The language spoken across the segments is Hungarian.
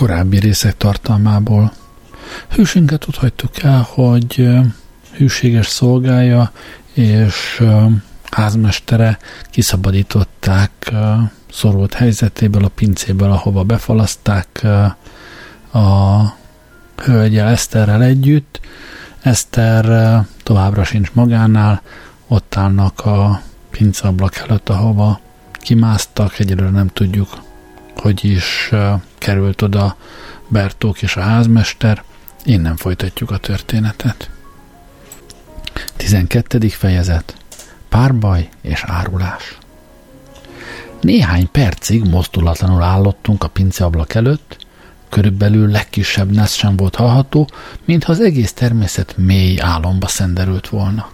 korábbi részek tartalmából. Hűsünket ott hagytuk el, hogy hűséges szolgája és házmestere kiszabadították szorult helyzetéből, a pincéből, ahova befalaszták a hölgyel Eszterrel együtt. Eszter továbbra sincs magánál, ott állnak a pinceablak előtt, ahova kimásztak, egyelőre nem tudjuk, hogy is került oda Bertók és a házmester. Innen folytatjuk a történetet. 12. fejezet Párbaj és árulás Néhány percig mozdulatlanul állottunk a pinceablak előtt, körülbelül legkisebb nesz sem volt hallható, mintha az egész természet mély álomba szenderült volna.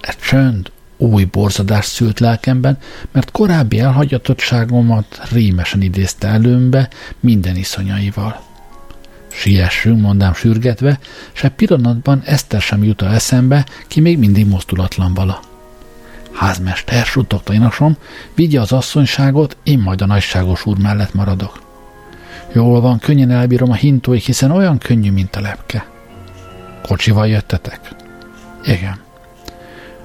Egy csönd új borzadás szült lelkemben, mert korábbi elhagyatottságomat rémesen idézte előmbe minden iszonyaival. Siessünk, mondám sürgetve, se pillanatban Eszter sem jut eszembe, ki még mindig mozdulatlan vala. Házmester, suttogta inasom, vigye az asszonyságot, én majd a nagyságos úr mellett maradok. Jól van, könnyen elbírom a hintóig, hiszen olyan könnyű, mint a lepke. Kocsival jöttetek? Igen.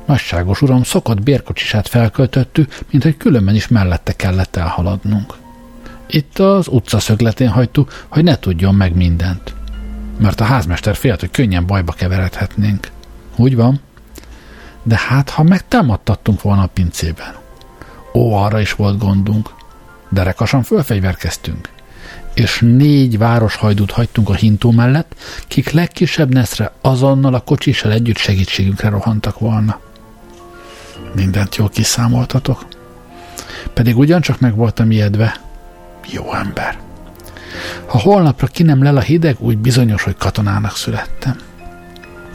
Nagyságos uram, szokott bérkocsisát felköltöttük, mint hogy különben is mellette kellett elhaladnunk. Itt az utca szögletén hagytuk, hogy ne tudjon meg mindent. Mert a házmester félt, hogy könnyen bajba keveredhetnénk. Úgy van? De hát, ha megtámadtattunk volna a pincében. Ó, arra is volt gondunk. Derekasan fölfegyverkeztünk. És négy városhajdút hagytunk a hintó mellett, kik legkisebb neszre azonnal a kocsissal együtt segítségünkre rohantak volna. Mindent jól kiszámoltatok. Pedig ugyancsak meg voltam ijedve. Jó ember. Ha holnapra ki nem lel a hideg, úgy bizonyos, hogy katonának születtem.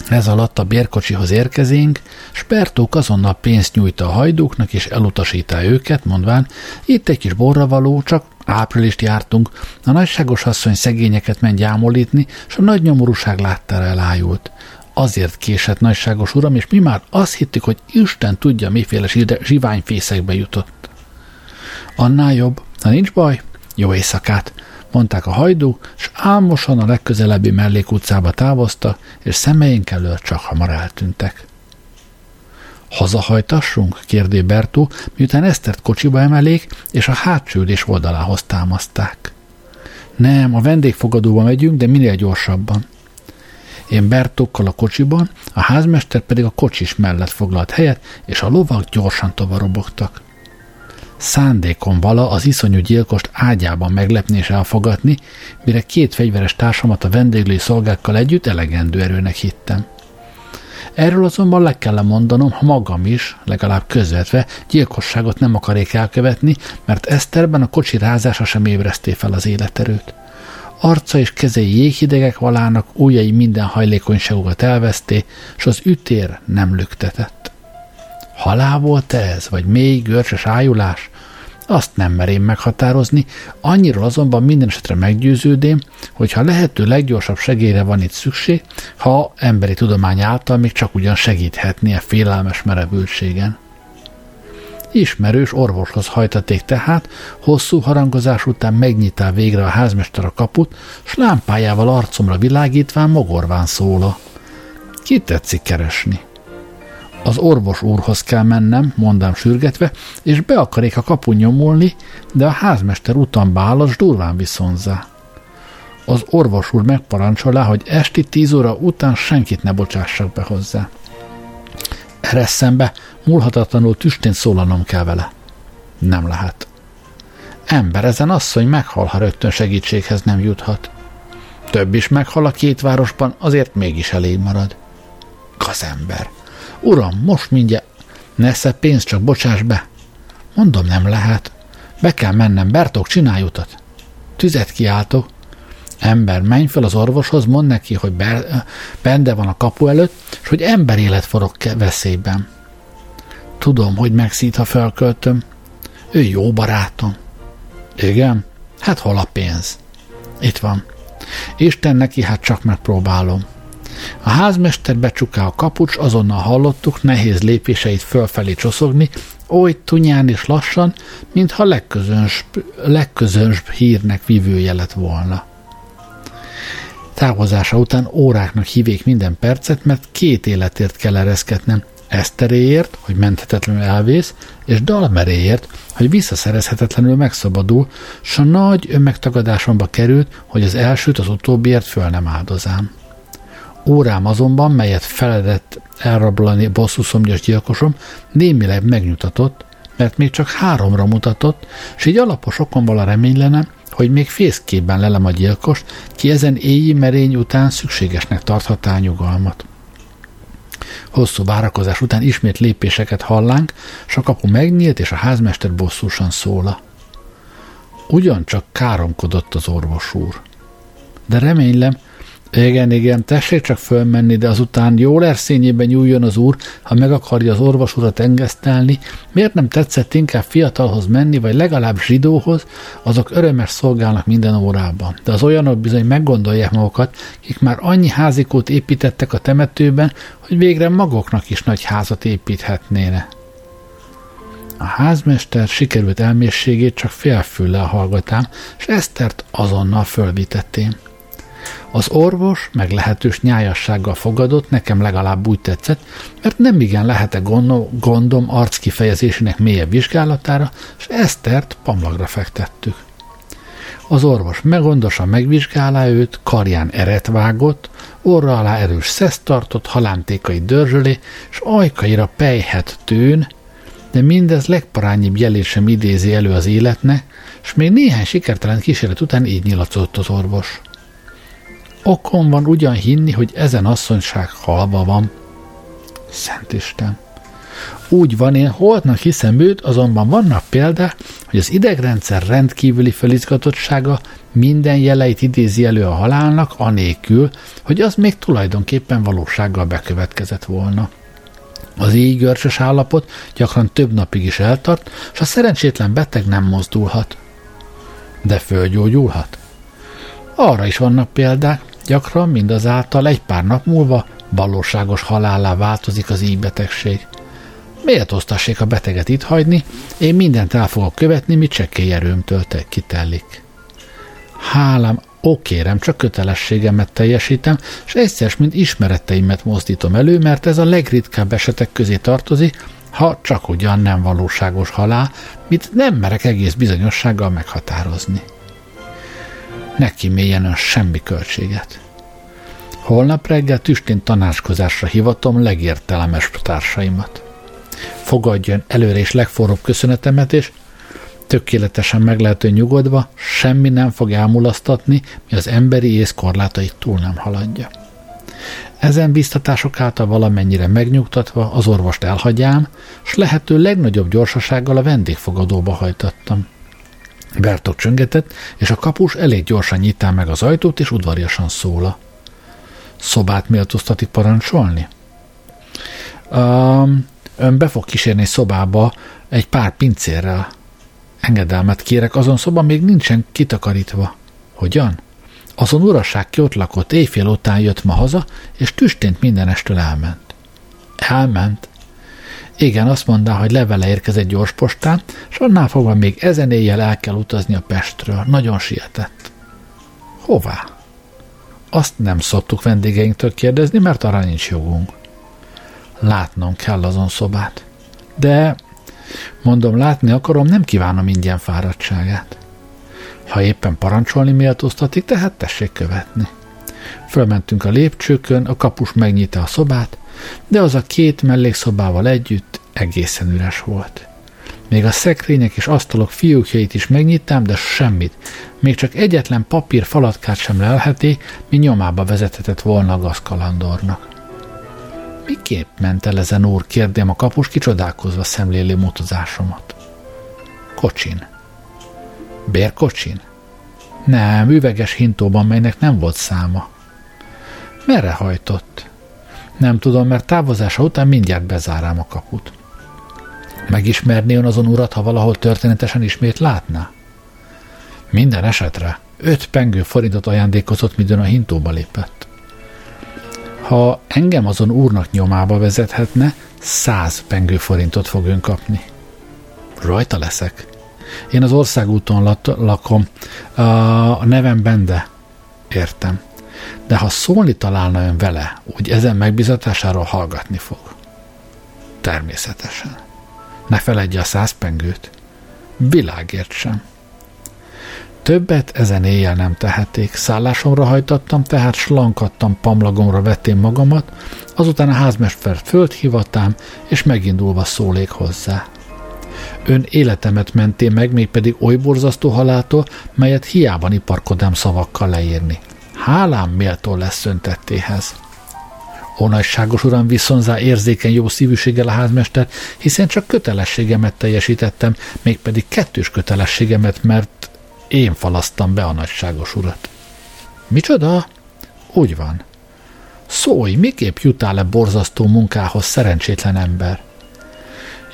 Ez alatt a bérkocsihoz érkezénk, Spertók azonnal pénzt nyújt a hajdúknak, és elutasítá őket, mondván, itt egy kis borravaló, csak áprilist jártunk, a nagyságos asszony szegényeket ment gyámolítni, és a nagy nyomorúság láttára elájult. Azért késett nagyságos uram, és mi már azt hittük, hogy Isten tudja, miféle zsiványfészekbe jutott. Annál jobb, ha nincs baj, jó éjszakát, mondták a hajdú, s álmosan a legközelebbi mellékutcába távozta, és szemeink elől csak hamar eltűntek. Hazahajtassunk? kérdé Bertó, miután Esztert kocsiba emelék, és a hátsülés oldalához támaszták. Nem, a vendégfogadóba megyünk, de minél gyorsabban. Én Bertókkal a kocsiban, a házmester pedig a kocsis mellett foglalt helyet, és a lovak gyorsan tovarobogtak szándékom vala az iszonyú gyilkost ágyában meglepni és elfogatni, mire két fegyveres társamat a vendéglői szolgákkal együtt elegendő erőnek hittem. Erről azonban le kell mondanom, ha magam is, legalább közvetve, gyilkosságot nem akarék elkövetni, mert Eszterben a kocsi rázása sem ébreszté fel az életerőt. Arca és kezei jéghidegek valának, ujjai minden hajlékonyságokat elveszté, és az ütér nem lüktetett. Halál volt ez, vagy mély, görcsös ájulás? Azt nem merém meghatározni, annyira azonban minden esetre meggyőződém, hogy ha lehető leggyorsabb segélyre van itt szükség, ha emberi tudomány által még csak ugyan segíthetnie félelmes merevültségen. Ismerős orvoshoz hajtaték tehát, hosszú harangozás után megnyitál végre a házmester a kaput, s lámpájával arcomra világítván mogorván szóla. Ki tetszik keresni? Az orvos úrhoz kell mennem, mondám sürgetve, és be akarék a kapun nyomulni, de a házmester utam bálas durván viszonzá. Az orvos úr megparancsolá, hogy esti tíz óra után senkit ne bocsássak be hozzá. Erre szembe múlhatatlanul tüstén szólanom kell vele. Nem lehet. Ember, ezen asszony meghal, ha rögtön segítséghez nem juthat. Több is meghal a két városban, azért mégis elég marad. Gazember. Uram, most mindjárt. Nesze pénzt, csak bocsáss be. Mondom, nem lehet. Be kell mennem, Bertok, csinálj utat. Tüzet kiáltok. Ember, menj fel az orvoshoz, mondd neki, hogy bende van a kapu előtt, és hogy ember élet forog veszélyben. Tudom, hogy megszít, ha felköltöm. Ő jó barátom. Igen? Hát hol a pénz? Itt van. Isten neki, hát csak megpróbálom. A házmester becsuká a kapucs, azonnal hallottuk nehéz lépéseit fölfelé csoszogni, oly tunyán és lassan, mintha legközönsbb, legközönsbb hírnek vívője lett volna. Távozása után óráknak hívék minden percet, mert két életért kell ereszkednem. Eszteréért, hogy menthetetlenül elvész, és Dalmeréért, hogy visszaszerezhetetlenül megszabadul, s a nagy önmegtagadásomba került, hogy az elsőt az utóbbiért föl nem áldozám. Órám azonban, melyet feledett elrablani bosszuszomnyos gyilkosom, némileg megnyugtatott, mert még csak háromra mutatott, és így alapos okon vala reménylenem, hogy még fészkében lelem a gyilkos, ki ezen éji merény után szükségesnek tarthatá nyugalmat. Hosszú várakozás után ismét lépéseket hallánk, s a kapu megnyílt, és a házmester bosszúsan szóla. Ugyancsak káromkodott az orvos úr. De reménylem, igen, igen, tessék csak fölmenni, de azután jól erszényében nyúljon az úr, ha meg akarja az orvos urat engesztelni, miért nem tetszett inkább fiatalhoz menni, vagy legalább zsidóhoz, azok örömes szolgálnak minden órában. De az olyanok bizony meggondolják magukat, kik már annyi házikót építettek a temetőben, hogy végre maguknak is nagy házat építhetnéne. A házmester sikerült elmészségét csak félfüllel hallgatám, és Esztert azonnal fölvitettem. Az orvos meglehetős nyájassággal fogadott, nekem legalább úgy tetszett, mert nem igen lehet-e gondom arc kifejezésének mélyebb vizsgálatára, és Esztert pamlagra fektettük. Az orvos megondosan megvizsgálá őt, karján eret vágott, orra alá erős szeszt tartott, halántékai dörzsölé, és ajkaira pejhet tőn, de mindez legparányibb jelét sem idézi elő az életnek, és még néhány sikertelen kísérlet után így nyilatkozott az orvos. Okom van ugyan hinni, hogy ezen asszonyság halva van. Szent Isten! Úgy van, én holtnak hiszem őt, azonban vannak példák, hogy az idegrendszer rendkívüli felizgatottsága minden jeleit idézi elő a halálnak, anélkül, hogy az még tulajdonképpen valósággal bekövetkezett volna. Az így görcsös állapot gyakran több napig is eltart, és a szerencsétlen beteg nem mozdulhat. De fölgyógyulhat? Arra is vannak példák, Gyakran mindazáltal egy pár nap múlva valóságos halállá változik az így betegség. Miért osztassék a beteget itt hagyni, én mindent el fogok követni, mi csekély erőmtől te kitellik. Hálám, okérem, csak kötelességemet teljesítem, és egyszer, mint ismereteimet mozdítom elő, mert ez a legritkább esetek közé tartozik, ha csak ugyan nem valóságos halál, mit nem merek egész bizonyossággal meghatározni ne kíméljen semmi költséget. Holnap reggel tüstén tanácskozásra hivatom legértelmes társaimat. Fogadjon előre is legforróbb köszönetemet, és tökéletesen meg lehető nyugodva, semmi nem fog elmulasztatni, mi az emberi ész korlátait túl nem haladja. Ezen biztatások által valamennyire megnyugtatva az orvost elhagyám, s lehető legnagyobb gyorsasággal a vendégfogadóba hajtattam. Bertok csöngetett, és a kapus elég gyorsan nyitá meg az ajtót, és udvariasan szóla. Szobát méltóztatik parancsolni? Um, ön be fog kísérni szobába egy pár pincérrel. Engedelmet kérek, azon szoba még nincsen kitakarítva. Hogyan? Azon uraság ki ott lakott, éjfél után jött ma haza, és tüstént mindenestől elment. Elment? Igen, azt mondta, hogy levele érkezett gyors postán, és annál fogva még ezen éjjel el kell utazni a Pestről. Nagyon sietett. Hová? Azt nem szoktuk vendégeinktől kérdezni, mert arra nincs jogunk. Látnom kell azon szobát. De, mondom, látni akarom, nem kívánom ingyen fáradtságát. Ha éppen parancsolni méltóztatik, tehát tessék követni. Fölmentünk a lépcsőkön, a kapus megnyita a szobát, de az a két mellékszobával együtt egészen üres volt. Még a szekrények és asztalok fiúkjait is megnyitám, de semmit, még csak egyetlen papír falatkát sem lelheti, mi nyomába vezethetett volna a gazkalandornak. Miképp ment el ezen úr, kérdém a kapus kicsodálkozva szemléli motozásomat. Kocsin. Bérkocsin? Nem, üveges hintóban, melynek nem volt száma. Merre hajtott? Nem tudom, mert távozása után mindjárt bezárám a kaput. Megismerné ön azon urat, ha valahol történetesen ismét látná? Minden esetre öt pengő forintot ajándékozott, midőn a hintóba lépett. Ha engem azon úrnak nyomába vezethetne, száz pengő forintot fog ön kapni. Rajta leszek. Én az országúton lakom. A nevem Bende. Értem. De ha szólni találna ön vele, úgy ezen megbizatásáról hallgatni fog. Természetesen. Ne feledje a százpengőt. Világért sem. Többet ezen éjjel nem tehették. Szállásomra hajtattam, tehát slankadtam, pamlagomra vettem magamat, azután a házmestert földhivatám, és megindulva szólék hozzá. Ön életemet menté meg, mégpedig oly borzasztó haláltól, melyet hiába iparkodám szavakkal leírni. Hálám méltó lesz öntettéhez. Ó, nagyságos uram, viszonzá érzékeny jó szívűséggel a házmester, hiszen csak kötelességemet teljesítettem, mégpedig kettős kötelességemet, mert én falasztam be a nagyságos urat. Micsoda? Úgy van. Szólj, miképp jutál le borzasztó munkához, szerencsétlen ember?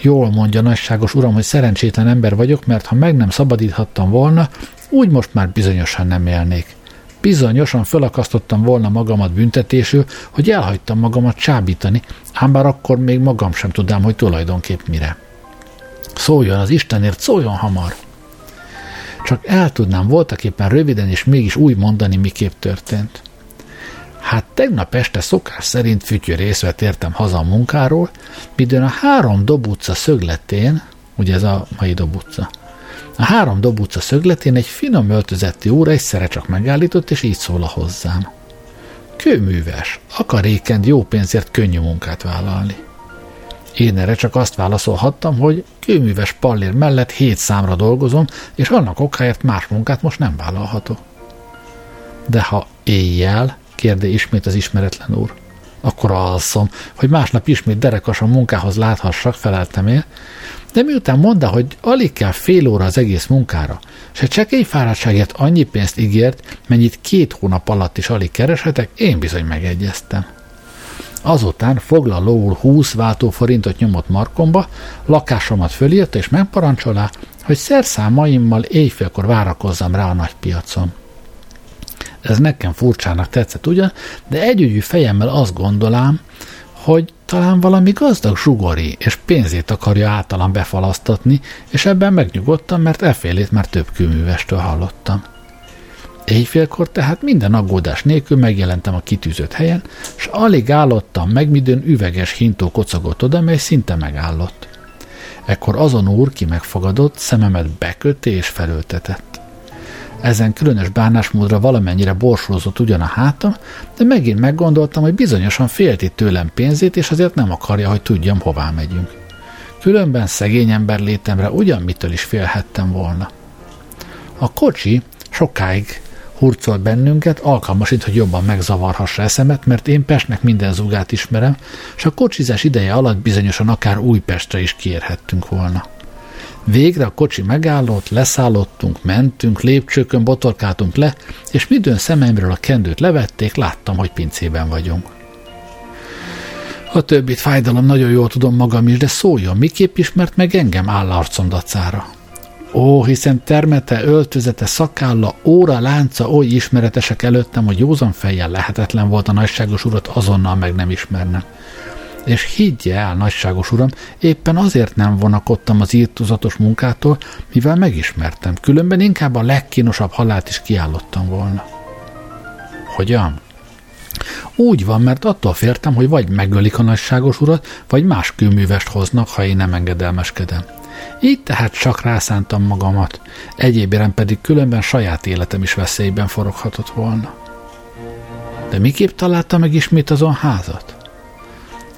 Jól mondja nagyságos uram, hogy szerencsétlen ember vagyok, mert ha meg nem szabadíthattam volna, úgy most már bizonyosan nem élnék. Bizonyosan fölakasztottam volna magamat büntetésül, hogy elhagytam magamat csábítani, ám bár akkor még magam sem tudám, hogy tulajdonképp mire. Szóljon az Istenért, szóljon hamar! Csak el tudnám voltak éppen röviden és mégis úgy mondani, miképp történt. Hát tegnap este szokás szerint fütyörészve értem haza a munkáról, midőn a három dob utca szögletén, ugye ez a mai dob utca, a három dob utca szögletén egy finom öltözetti óra egyszerre csak megállított, és így szól a hozzám. Kőműves, akarékend jó pénzért könnyű munkát vállalni. Én erre csak azt válaszolhattam, hogy kőműves pallér mellett hét számra dolgozom, és annak okáért más munkát most nem vállalhatok. De ha éjjel, kérde ismét az ismeretlen úr, akkor alszom, hogy másnap ismét derekasan munkához láthassak, feleltem én, de miután mondta, hogy alig kell fél óra az egész munkára, és egy csekély fáradtságért annyi pénzt ígért, mennyit két hónap alatt is alig kereshetek, én bizony megegyeztem. Azután foglalóul 20 váltóforintot nyomott markomba, lakásomat fölírta és megparancsolá, hogy szerszámaimmal éjfélkor várakozzam rá a nagy piacon. Ez nekem furcsának tetszett ugyan, de együgyű fejemmel azt gondolám, hogy talán valami gazdag zsugori és pénzét akarja általam befalasztatni, és ebben megnyugodtam, mert efélét már több kőművestől hallottam. Éjfélkor tehát minden aggódás nélkül megjelentem a kitűzött helyen, s alig állottam meg, midőn üveges hintó kocogott oda, mely szinte megállott. Ekkor azon úr, ki megfogadott, szememet bekötte és felöltetett. Ezen különös bánásmódra valamennyire borsolózott ugyan a hátam, de megint meggondoltam, hogy bizonyosan félti tőlem pénzét, és azért nem akarja, hogy tudjam, hová megyünk. Különben szegény ember létemre ugyan mitől is félhettem volna. A kocsi sokáig hurcolt bennünket, alkalmasint, hogy jobban megzavarhassa eszemet, mert én Pestnek minden zugát ismerem, és a kocsizás ideje alatt bizonyosan akár Újpestre is kiérhettünk volna. Végre a kocsi megállott, leszállottunk, mentünk, lépcsőkön botorkáltunk le, és midőn szememről a kendőt levették, láttam, hogy pincében vagyunk. A többit fájdalom nagyon jól tudom magam is, de szóljon, miképp ismert meg engem állarcom dacára. Ó, hiszen termete, öltözete, szakálla, óra, lánca oly ismeretesek előttem, hogy józan fejjel lehetetlen volt a nagyságos urat azonnal meg nem ismernem. És higgye el, nagyságos uram, éppen azért nem vonakodtam az írtuzatos munkától, mivel megismertem, különben inkább a legkínosabb halált is kiállottam volna. Hogyan? Úgy van, mert attól fértem, hogy vagy megölik a nagyságos urat, vagy más kőművest hoznak, ha én nem engedelmeskedem. Így tehát csak rászántam magamat, egyébben pedig különben saját életem is veszélyben foroghatott volna. De miképp találta meg ismét azon házat?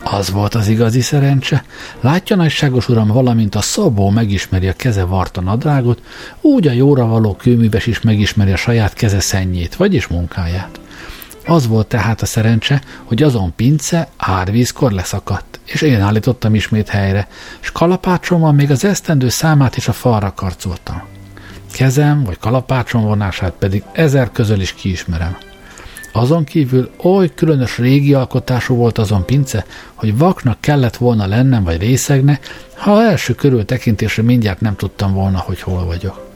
Az volt az igazi szerencse. Látja nagyságos uram, valamint a szabó megismeri a keze varta nadrágot, úgy a jóra való kőműves is megismeri a saját keze szennyét, vagyis munkáját. Az volt tehát a szerencse, hogy azon pince árvízkor leszakadt, és én állítottam ismét helyre, és kalapácsommal még az esztendő számát is a falra karcoltam. Kezem vagy kalapácsom vonását pedig ezer közül is kiismerem. Azon kívül oly különös régi alkotású volt azon pince, hogy vaknak kellett volna lennem vagy részegne, ha első körül tekintésre mindjárt nem tudtam volna, hogy hol vagyok.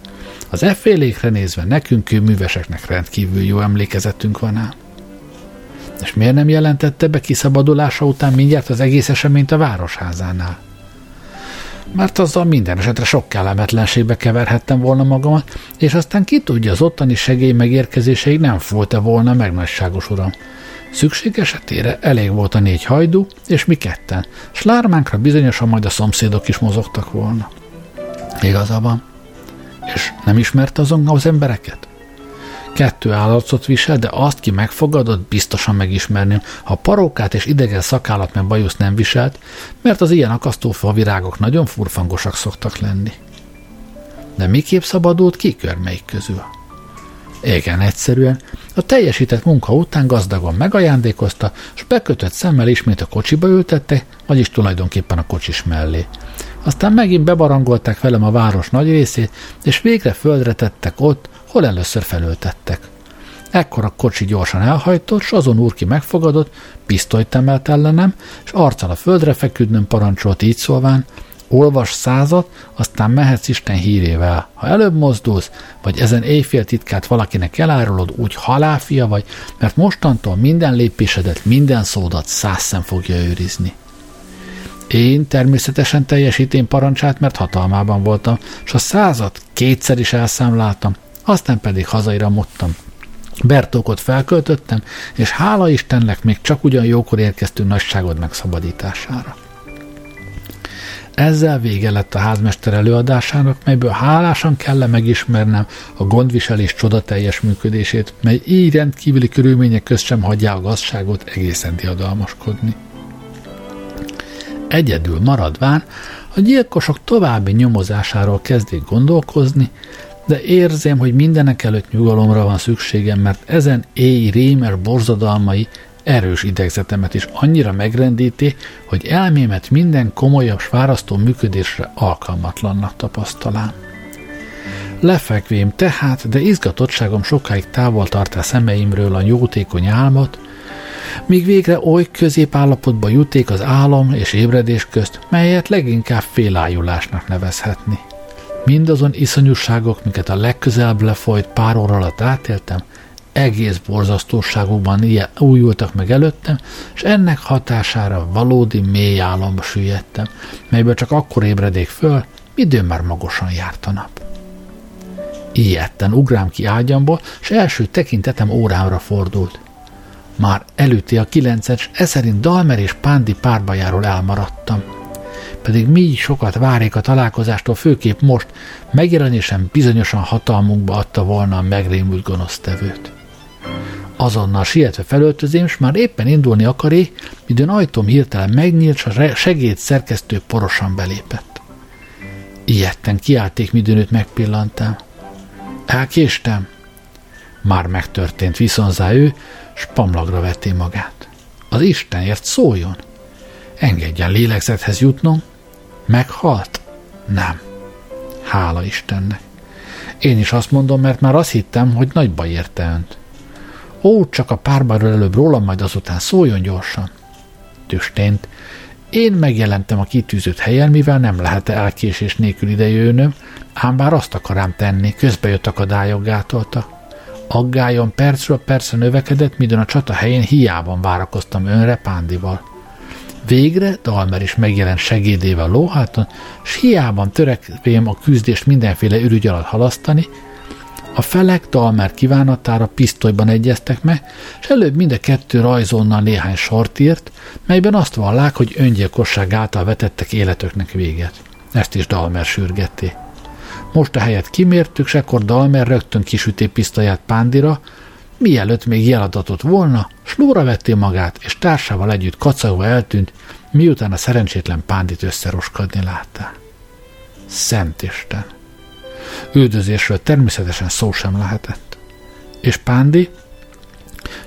Az effélékre nézve nekünk kőműveseknek rendkívül jó emlékezetünk van ám. És miért nem jelentette be kiszabadulása után mindjárt az egész eseményt a városházánál? Mert azzal minden esetre sok kellemetlenségbe keverhettem volna magamat, és aztán ki tudja, az ottani segély megérkezéseig nem fúlt-e volna meg nagyságos uram. Szükség esetére elég volt a négy hajdú, és mi ketten, s lármánkra bizonyosan majd a szomszédok is mozogtak volna. Igaza van. És nem ismerte azon az embereket? Kettő állatot visel, de azt ki megfogadott, biztosan megismerném, ha parókát és idegen szakállat meg bajusz nem viselt, mert az ilyen akasztófa virágok nagyon furfangosak szoktak lenni. De miképp szabadult ki körmeik közül? Igen, egyszerűen. A teljesített munka után gazdagon megajándékozta, és bekötött szemmel ismét a kocsiba ültette, vagyis tulajdonképpen a kocsis mellé. Aztán megint bebarangolták velem a város nagy részét, és végre földre tettek ott, hol először felöltettek. Ekkor a kocsi gyorsan elhajtott, s azon úr ki megfogadott, pisztolyt emelt ellenem, és arccal a földre feküdnöm parancsolt így szólván, olvas százat, aztán mehetsz Isten hírével. Ha előbb mozdulsz, vagy ezen éjfél titkát valakinek elárulod, úgy halálfia vagy, mert mostantól minden lépésedet, minden szódat százszem fogja őrizni. Én természetesen teljesítén parancsát, mert hatalmában voltam, és a százat kétszer is elszámláltam, aztán pedig hazairamodtam. Bertókot felköltöttem, és hála Istennek még csak ugyan jókor érkeztünk nagyságod megszabadítására. Ezzel vége lett a házmester előadásának, melyből hálásan kell megismernem a gondviselés csodatteljes működését, mely így rendkívüli körülmények közt sem hagyja a gazságot egészen diadalmaskodni. Egyedül maradván a gyilkosok további nyomozásáról kezdik gondolkozni, de érzem, hogy mindenek előtt nyugalomra van szükségem, mert ezen éj rémer borzadalmai erős idegzetemet is annyira megrendíti, hogy elmémet minden komolyabb fárasztó működésre alkalmatlannak tapasztalám. Lefekvém tehát, de izgatottságom sokáig távol tart a szemeimről a jótékony álmot, míg végre oly középállapotba juték az álom és ébredés közt, melyet leginkább félájulásnak nevezhetni. Mindazon iszonyúságok, miket a legközelebb lefolyt pár óra alatt átéltem, egész borzasztóságukban ilyen újultak meg előttem, és ennek hatására valódi mély álomba süllyedtem, melyből csak akkor ébredék föl, midőn már magosan járt a nap. Ilyetten ugrám ki ágyamból, és első tekintetem órámra fordult. Már előtti a kilencet, s e szerint Dalmer és Pándi párbajáról elmaradtam. Pedig mi sokat várék a találkozástól, főképp most megjelenésem bizonyosan hatalmunkba adta volna a megrémült gonosztevőt. Azonnal sietve felöltözém, és már éppen indulni akaré, midőn ajtóm hirtelen megnyílt, s a segéd szerkesztő porosan belépett. Ilyetten kiállték, midőn őt megpillantám. Elkéstem? Már megtörtént, viszonzá ő, s pamlagra vetté magát. Az Istenért szóljon! Engedjen lélegzethez jutnom. Meghalt? Nem. Hála Istennek. Én is azt mondom, mert már azt hittem, hogy nagy baj érte önt. Ó, csak a párbáról előbb rólam, majd azután szóljon gyorsan. Tüstént. Én megjelentem a kitűzött helyen, mivel nem lehet elkésés nélkül idejönnöm, ám bár azt akarám tenni, közbe jött akadályok gátolta. Aggályom percről persze növekedett, midőn a csata helyén hiában várakoztam önre Pándival. Végre Dalmer is megjelent segédével lóháton, s hiában törekvém a küzdést mindenféle ürügy alatt halasztani, a felek Dalmer kívánatára pisztolyban egyeztek meg, és előbb mind a kettő rajzonnal néhány sort írt, melyben azt vallák, hogy öngyilkosság által vetettek életöknek véget. Ezt is Dalmer sürgetté. Most a helyet kimértük, és ekkor Dalmer rögtön kisüté pisztolyát Pándira, mielőtt még jeladatot volna, slóra vetté magát, és társával együtt kacagva eltűnt, miután a szerencsétlen Pándit összeroskadni látta. Szent Isten! Üldözésről természetesen szó sem lehetett. És Pándi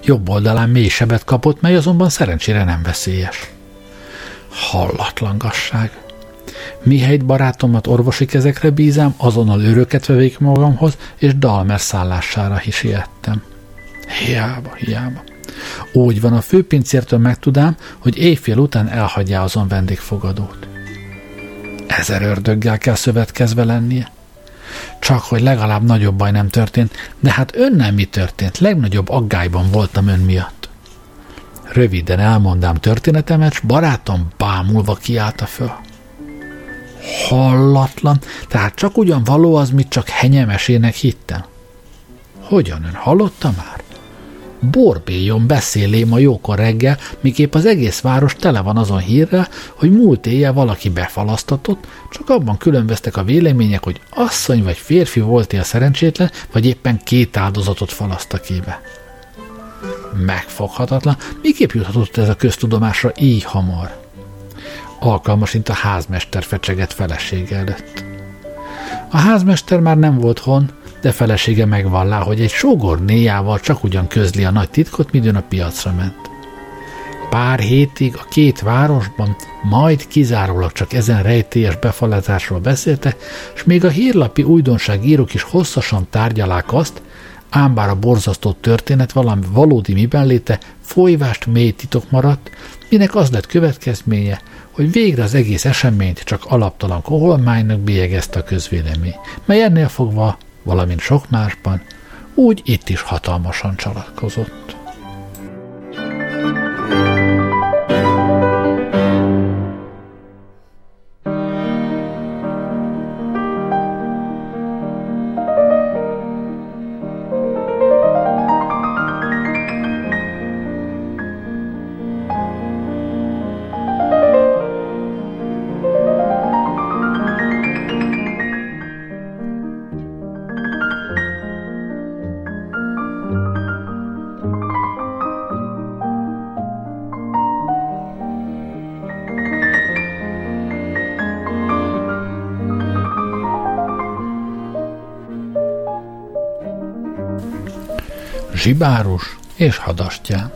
jobb oldalán mély sebet kapott, mely azonban szerencsére nem veszélyes. Hallatlangasság. Mihelyt barátomat orvosi kezekre bízám, azonnal őröket vevék magamhoz, és Dalmer szállására is ijedtem. Hiába, hiába. Úgy van, a főpincértől megtudám, hogy éjfél után elhagyja azon vendégfogadót. Ezer ördöggel kell szövetkezve lennie. Csak, hogy legalább nagyobb baj nem történt, de hát önnel mi történt? Legnagyobb aggályban voltam ön miatt. Röviden elmondám történetemet, s barátom bámulva kiállta föl. Hallatlan, tehát csak ugyan való az, mit csak henyemesének hittem. Hogyan ön hallotta már? Borbéljon beszélém a jókor reggel, miképp az egész város tele van azon hírrel, hogy múlt éjjel valaki befalasztatott, csak abban különböztek a vélemények, hogy asszony vagy férfi volt a szerencsétlen, vagy éppen két áldozatot falasztak be. Megfoghatatlan, miképp juthatott ez a köztudomásra így hamar? Alkalmas, mint a házmester fecseget felesége előtt. A házmester már nem volt hon, de felesége megvallá, hogy egy sógor néjával csak ugyan közli a nagy titkot, midőn a piacra ment. Pár hétig a két városban majd kizárólag csak ezen rejtélyes befalazásról beszélte, és még a hírlapi újdonságírók is hosszasan tárgyalák azt, ám bár a borzasztó történet valami valódi miben léte folyvást mély titok maradt, minek az lett következménye, hogy végre az egész eseményt csak alaptalan koholmánynak bélyegezte a közvélemény, mely ennél fogva valamint sok másban, úgy itt is hatalmasan csalakozott. Zsibárus és hadastyán.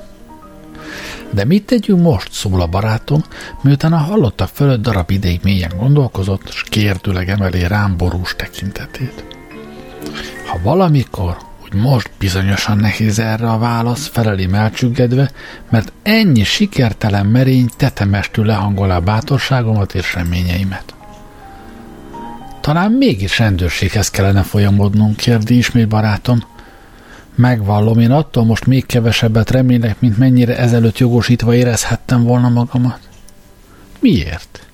De mit tegyünk most, szól a barátom, miután a hallottak fölött darab ideig mélyen gondolkozott, és kértőleg emeli rám borús tekintetét. Ha valamikor, úgy most bizonyosan nehéz erre a válasz, feleli melcsüggedve, mert ennyi sikertelen merény tetemestül lehangolá bátorságomat és reményeimet. Talán mégis rendőrséghez kellene folyamodnunk, kérdi ismét barátom, Megvallom, én attól most még kevesebbet remélek, mint mennyire ezelőtt jogosítva érezhettem volna magamat. Miért?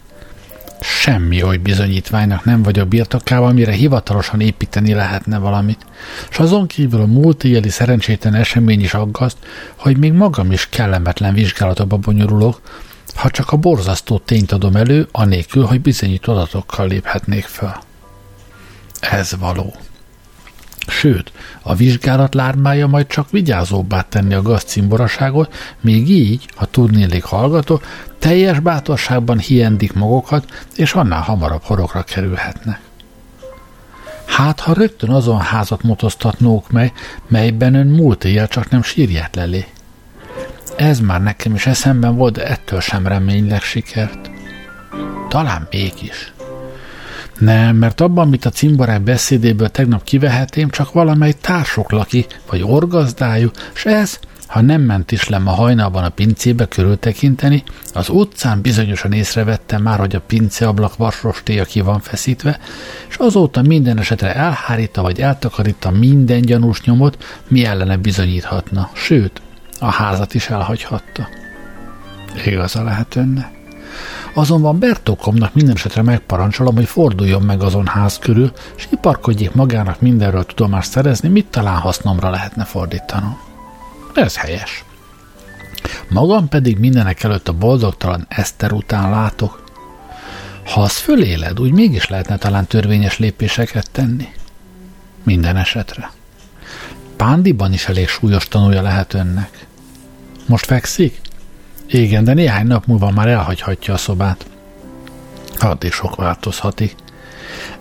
Semmi oly bizonyítványnak nem vagyok birtokában, amire hivatalosan építeni lehetne valamit. És azon kívül a múlt éjjeli szerencsétlen esemény is aggaszt, hogy még magam is kellemetlen vizsgálatokba bonyolulok, ha csak a borzasztó tényt adom elő, anélkül, hogy bizonyító adatokkal léphetnék fel. Ez való. Sőt, a vizsgálat lármája majd csak vigyázóbbá tenni a gazcimboraságot, még így, ha tudnélik hallgató, teljes bátorságban hiendik magukat, és annál hamarabb horokra kerülhetnek. Hát, ha rögtön azon házat motoztatnók meg, melyben ön múlt éjjel csak nem sírját lelé. Ez már nekem is eszemben volt, de ettől sem reménylek sikert. Talán mégis. Nem, mert abban, amit a cimborák beszédéből tegnap kivehetém, csak valamely laki, vagy orgazdájú, s ez, ha nem ment is le ma hajnalban a pincébe körültekinteni, az utcán bizonyosan észrevettem már, hogy a pinceablak vasrostéja ki van feszítve, és azóta minden esetre elhárítta vagy eltakarítta minden gyanús nyomot, mi ellene bizonyíthatna, sőt, a házat is elhagyhatta. Igaza lehet önnek. Azonban Bertókomnak minden esetre megparancsolom, hogy forduljon meg azon ház körül, és iparkodjék magának mindenről tudomást szerezni, mit talán hasznomra lehetne fordítanom. Ez helyes. Magam pedig mindenek előtt a boldogtalan Eszter után látok. Ha az föléled, úgy mégis lehetne talán törvényes lépéseket tenni. Minden esetre. Pándiban is elég súlyos tanulja lehet önnek. Most fekszik? Igen, de néhány nap múlva már elhagyhatja a szobát. Addig sok változhatik.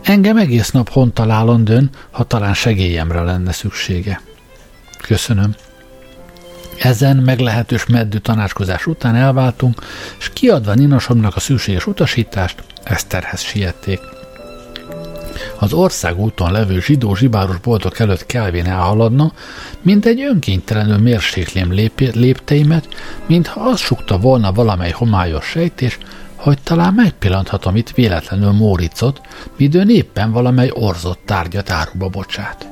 Engem egész nap hontalálon dön, ha talán segélyemre lenne szüksége. Köszönöm. Ezen meglehetős meddő tanácskozás után elváltunk, és kiadva Ninosomnak a szükséges utasítást, Eszterhez siették. Az országúton levő zsidó zsibáros boltok előtt kelvén elhaladna, mint egy önkénytelenül mérséklém lép- lépteimet, mintha az sukta volna valamely homályos sejtés, hogy talán megpillanthatom itt véletlenül Móricot, midőn éppen valamely orzott tárgyat áruba bocsát.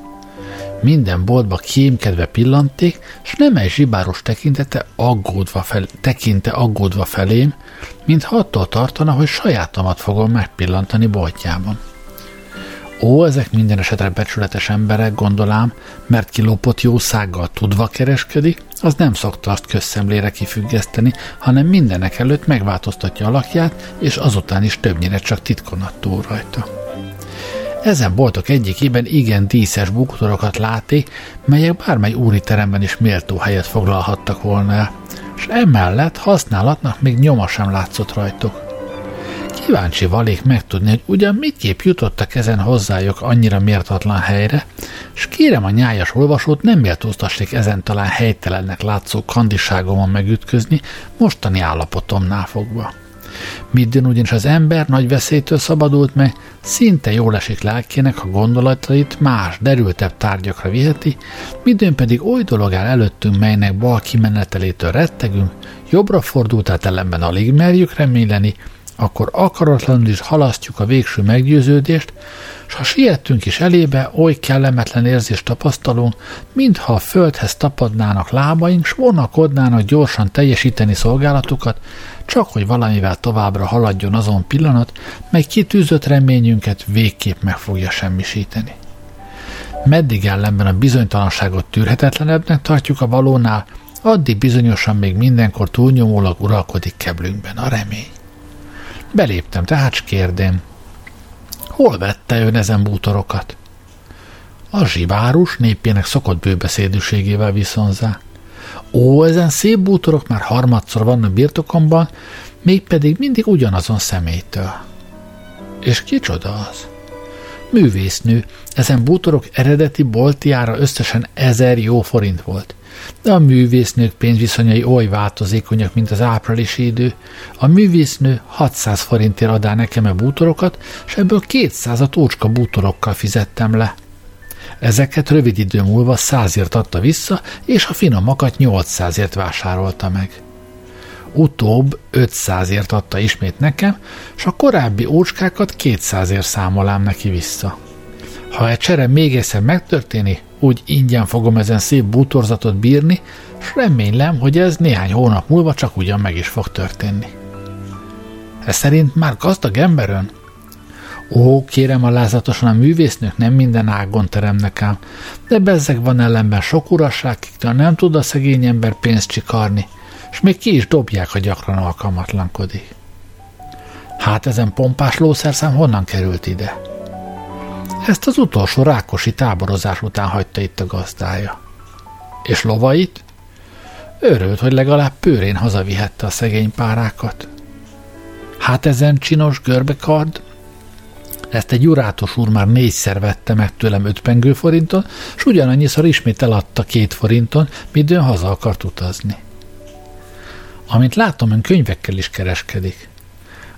minden boltba kémkedve pillanték, s nem egy zsibáros tekintete aggódva fel, tekinte aggódva felém, mint attól tartana, hogy sajátomat fogom megpillantani boltjában. Ó, ezek minden esetre becsületes emberek, gondolám, mert ki lopott jószággal tudva kereskedik, az nem szokta azt közszemlére kifüggeszteni, hanem mindenek előtt megváltoztatja alakját, és azután is többnyire csak titkon túl rajta. Ezen boltok egyikében igen díszes bukutorokat láti, melyek bármely úri teremben is méltó helyet foglalhattak volna el, és emellett használatnak még nyoma sem látszott rajtuk. Kíváncsi valék megtudni, hogy ugyan mitképp jutottak ezen hozzájuk annyira mértatlan helyre, és kérem a nyájas olvasót nem méltóztassék ezen talán helytelennek látszó kandiságomon megütközni mostani állapotomnál fogva. Midden ugyanis az ember nagy veszélytől szabadult meg, szinte jól esik lelkének, ha gondolatait más, derültebb tárgyakra viheti, midőn pedig oly dolog áll előttünk, melynek bal kimenetelétől rettegünk, jobbra fordult át ellenben alig merjük reméleni, akkor akaratlanul is halasztjuk a végső meggyőződést, s ha siettünk is elébe, oly kellemetlen érzést tapasztalunk, mintha a földhez tapadnának lábaink, s vonakodnának gyorsan teljesíteni szolgálatukat, csak hogy valamivel továbbra haladjon azon pillanat, mely kitűzött reményünket végképp meg fogja semmisíteni. Meddig ellenben a bizonytalanságot tűrhetetlenebbnek tartjuk a valónál, addig bizonyosan még mindenkor túlnyomólag uralkodik keblünkben a remény. Beléptem, tehát kérdém, hol vette ön ezen bútorokat? A zsibárus népének szokott bőbeszédűségével viszonzá. Ó, ezen szép bútorok már harmadszor vannak birtokomban, mégpedig mindig ugyanazon személytől. És kicsoda az? Művésznő, ezen bútorok eredeti boltjára összesen ezer jó forint volt. De a művésznők pénzviszonyai oly változékonyak, mint az áprilisi idő. A művésznő 600 forintért adá nekem a bútorokat, és ebből 200 a tócska bútorokkal fizettem le. Ezeket rövid idő múlva százért adta vissza, és a finomakat 800ért vásárolta meg. Utóbb 500ért adta ismét nekem, és a korábbi ócskákat 200ért számolám neki vissza. Ha egy csere még egyszer megtörténik, úgy ingyen fogom ezen szép bútorzatot bírni, és remélem, hogy ez néhány hónap múlva csak ugyan meg is fog történni. Ez szerint már gazdag emberön? Ó, kérem alázatosan, a művésznők nem minden ágon teremnek ám, de bezzeg van ellenben sok uraság, kiktől nem tud a szegény ember pénzt csikarni, és még ki is dobják, ha gyakran alkalmatlankodik. Hát ezen pompás lószerszám honnan került ide? Ezt az utolsó rákosi táborozás után hagyta itt a gazdája. És lovait? Örült, hogy legalább pőrén hazavihette a szegény párákat. Hát ezen csinos görbekard ezt egy jurátos úr már négyszer vette meg tőlem öt pengőforinton, és ugyanannyiszor ismét eladta két forinton, midőn haza akart utazni. Amint látom, ön könyvekkel is kereskedik.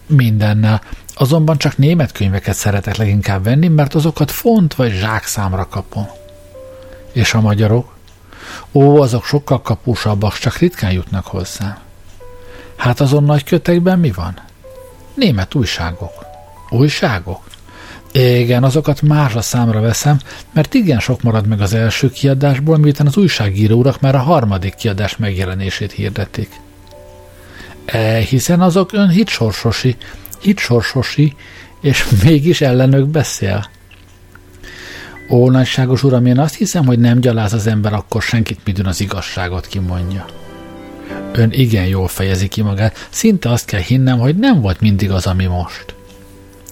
Mindennel. Azonban csak német könyveket szeretek leginkább venni, mert azokat font vagy zsákszámra kapom. És a magyarok? Ó, azok sokkal kapósabbak, csak ritkán jutnak hozzá. Hát azon nagy kötekben mi van? Német újságok. Újságok? Igen, azokat másra számra veszem, mert igen sok marad meg az első kiadásból, miután az újságírórak már a harmadik kiadás megjelenését hirdetik. E, hiszen azok ön hitsorsosi, hitsorsosi, és mégis ellenök beszél. Ó, nagyságos uram, én azt hiszem, hogy nem gyaláz az ember akkor senkit, midőn az igazságot kimondja. Ön igen jól fejezi ki magát, szinte azt kell hinnem, hogy nem volt mindig az, ami most.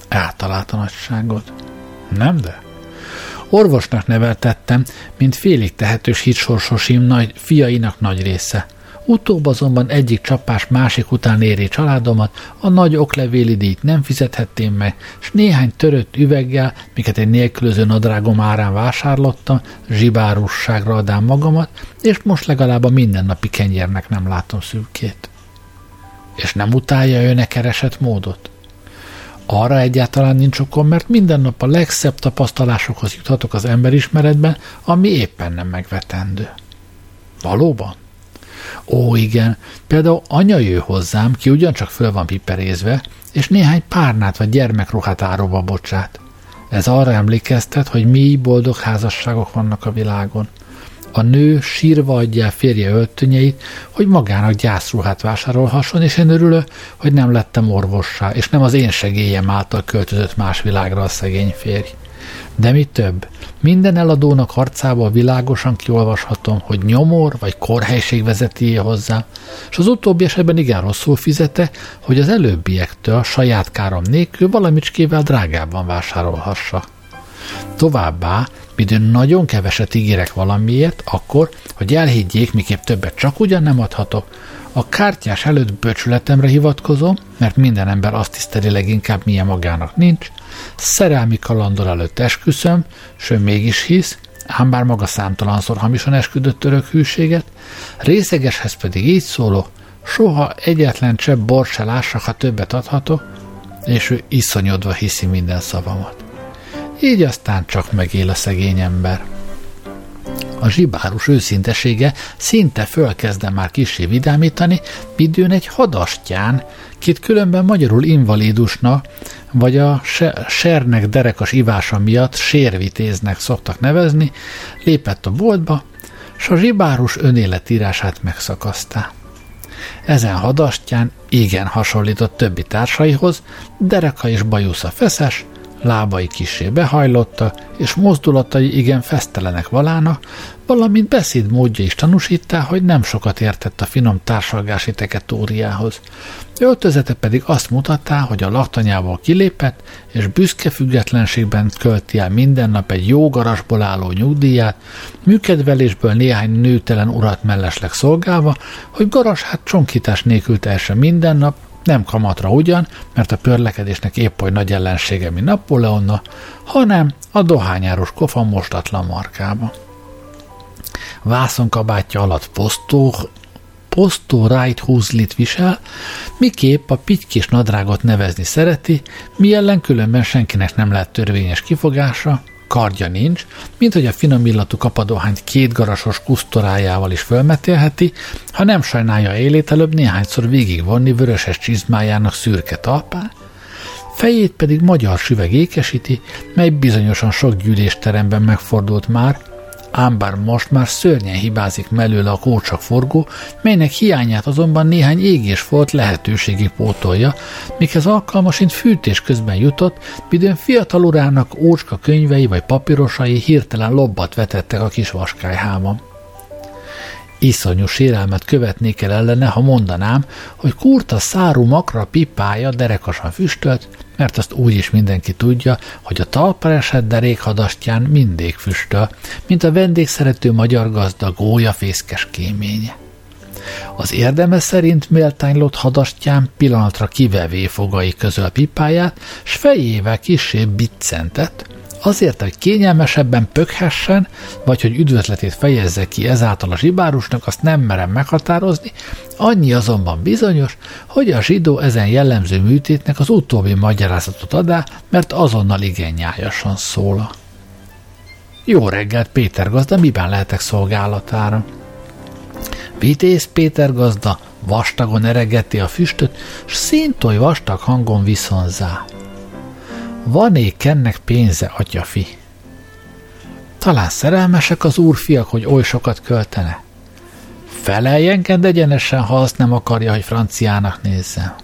Eltalált a nagyságot. Nem de? Orvosnak neveltettem, mint félig tehetős hitsorsosim nagy fiainak nagy része. Utóbb azonban egyik csapás másik után éri családomat, a nagy oklevéli díjt nem fizethettem meg, s néhány törött üveggel, miket egy nélkülöző nadrágom árán vásárlottam, zsibárusságra adám magamat, és most legalább a mindennapi kenyérnek nem látom szűkét. És nem utálja ő keresett módot? Arra egyáltalán nincs okom, mert minden nap a legszebb tapasztalásokhoz juthatok az emberismeretben, ami éppen nem megvetendő. Valóban? Ó, igen, például anya jő hozzám, ki ugyancsak föl van piperézve, és néhány párnát vagy gyermekruhát árulva bocsát. Ez arra emlékeztet, hogy mi boldog házasságok vannak a világon. A nő sírva adja férje öltönyeit, hogy magának gyászruhát vásárolhasson, és én örülök, hogy nem lettem orvossá, és nem az én segélyem által költözött más világra a szegény férj. De mi több, minden eladónak arcából világosan kiolvashatom, hogy nyomor vagy korhelység vezeti hozzá, és az utóbbi esetben igen rosszul fizete, hogy az előbbiektől saját károm nélkül valamicskével drágábban vásárolhassa. Továbbá, midőn nagyon keveset ígérek valamiért, akkor, hogy elhiggyék, miképp többet csak ugyan nem adhatok, a kártyás előtt böcsületemre hivatkozom, mert minden ember azt tiszteli leginkább, milyen magának nincs, szerelmi kalandor előtt esküszöm, sőt mégis hisz, ám bár maga számtalanszor hamisan esküdött török hűséget, részegeshez pedig így szóló, soha egyetlen csepp bor se lássak, ha többet adhatok, és ő iszonyodva hiszi minden szavamat. Így aztán csak megél a szegény ember. A zsibárus őszintesége szinte fölkezde már kisé vidámítani, midőn egy hadastyán, kit különben magyarul invalidusnak, vagy a sernek derekas ivása miatt sérvitéznek szoktak nevezni, lépett a boltba, s a zsibárus önéletírását megszakasztá. Ezen hadastyán igen hasonlított többi társaihoz, dereka és bajusza feszes, lábai kisé behajlotta, és mozdulatai igen fesztelenek valána, valamint beszédmódja is tanúsítá, hogy nem sokat értett a finom társalgási teketóriához. Öltözete pedig azt mutatta, hogy a laktanyából kilépett, és büszke függetlenségben költi el minden nap egy jó garasból álló nyugdíját, műkedvelésből néhány nőtelen urat mellesleg szolgálva, hogy garasát csonkítás nélkül teljesen minden nap, nem kamatra ugyan, mert a pörlekedésnek épp oly nagy ellensége, mint Napóleonna, hanem a dohányáros kofa mostatlan markába. Vászonkabátja alatt posztó, posztó rájt húzlit visel, miképp a pitykés nadrágot nevezni szereti, mi ellen különben senkinek nem lehet törvényes kifogása, kardja nincs, mint hogy a finom illatú kapadohányt két garasos kusztorájával is fölmetélheti, ha nem sajnálja élét előbb néhányszor végigvonni vöröses csizmájának szürke talpán, fejét pedig magyar süveg ékesíti, mely bizonyosan sok gyűlésteremben megfordult már, ám bár most már szörnyen hibázik mellőle a kócsak forgó, melynek hiányát azonban néhány égés volt lehetőségig pótolja, mikhez alkalmasint fűtés közben jutott, midőn fiatal urának ócska könyvei vagy papírosai hirtelen lobbat vetettek a kis vaskályhában. Iszonyú sérelmet követnék el ellene, ha mondanám, hogy kurta szárú makra pipája derekasan füstölt, mert azt úgy is mindenki tudja, hogy a talpra esett derékhadastyán mindig füstöl, mint a vendégszerető magyar gazda fészkes kéménye. Az érdeme szerint méltánylott hadastyán pillanatra kivevé fogai közül pipáját, s fejével kisebb biccentett, azért, hogy kényelmesebben pökhessen, vagy hogy üdvözletét fejezze ki ezáltal a zsibárusnak, azt nem merem meghatározni, annyi azonban bizonyos, hogy a zsidó ezen jellemző műtétnek az utóbbi magyarázatot adá, mert azonnal igen nyájasan szól. Jó reggelt, Péter gazda, miben lehetek szolgálatára? Vitéz Péter gazda vastagon eregeti a füstöt, s színtoly vastag hangon viszonzá. Van-é kennek pénze, atyafi? Talán szerelmesek az úrfiak, hogy oly sokat költene? Feleljenked egyenesen, ha azt nem akarja, hogy franciának nézzen.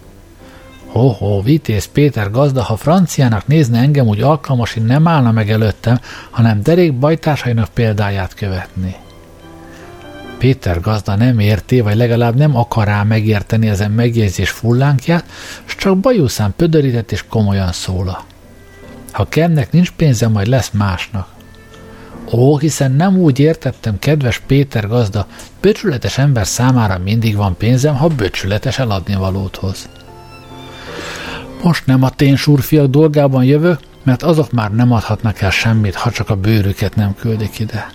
Ho-ho, vitéz Péter gazda, ha franciának nézne engem, úgy alkalmas, hogy nem állna meg előttem, hanem derék bajtársainak példáját követni. Péter gazda nem érti, vagy legalább nem akará megérteni ezen megjegyzés fullánkját, s csak bajuszán pödörített és komolyan szóla. Ha Kennek nincs pénze, majd lesz másnak. Ó, hiszen nem úgy értettem, kedves Péter gazda, böcsületes ember számára mindig van pénzem, ha böcsületes eladni valót hoz. Most nem a ténsúrfiak dolgában jövök, mert azok már nem adhatnak el semmit, ha csak a bőrüket nem küldik ide.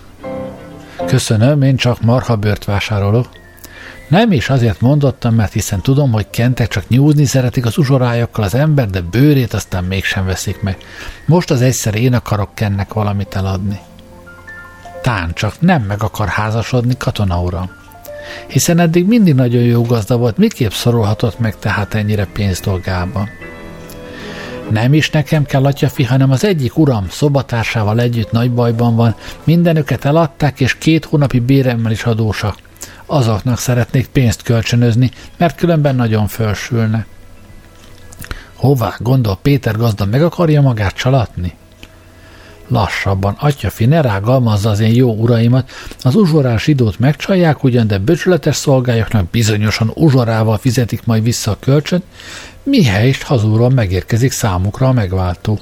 Köszönöm, én csak marha bőrt vásárolok. Nem is azért mondottam, mert hiszen tudom, hogy kentek csak nyúzni szeretik az uzsorájukkal az ember, de bőrét aztán mégsem veszik meg. Most az egyszer én akarok kennek valamit eladni. Tán csak nem meg akar házasodni katona uram. Hiszen eddig mindig nagyon jó gazda volt, miképp szorulhatott meg tehát ennyire pénz dolgában. Nem is nekem kell, atyafi, hanem az egyik uram szobatársával együtt nagy bajban van, mindenüket eladták, és két hónapi béremmel is adósak. Azoknak szeretnék pénzt kölcsönözni, mert különben nagyon fölsülne. Hová, gondol Péter gazda, meg akarja magát csalatni? Lassabban, atyafi, ne rágalmazza az én jó uraimat, az uzsorás időt megcsalják ugyan, de böcsületes szolgályoknak bizonyosan uzsorával fizetik majd vissza a kölcsönt, mihelyest hazúról megérkezik számukra a megváltó.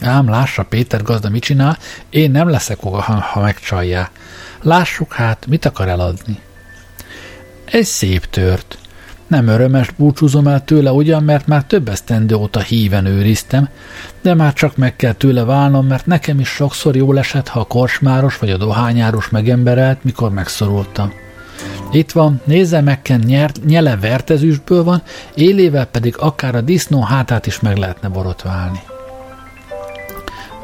Ám lássa Péter gazda mit csinál, én nem leszek oga, ha, megcsalják. Lássuk hát, mit akar eladni. Egy szép tört. Nem örömes búcsúzom el tőle ugyan, mert már több esztendő óta híven őriztem, de már csak meg kell tőle válnom, mert nekem is sokszor jól esett, ha a korsmáros vagy a dohányáros megemberelt, mikor megszorultam. Itt van, nézze meg, nyert, nyele vertezűsből van, élével pedig akár a disznó hátát is meg lehetne borotválni.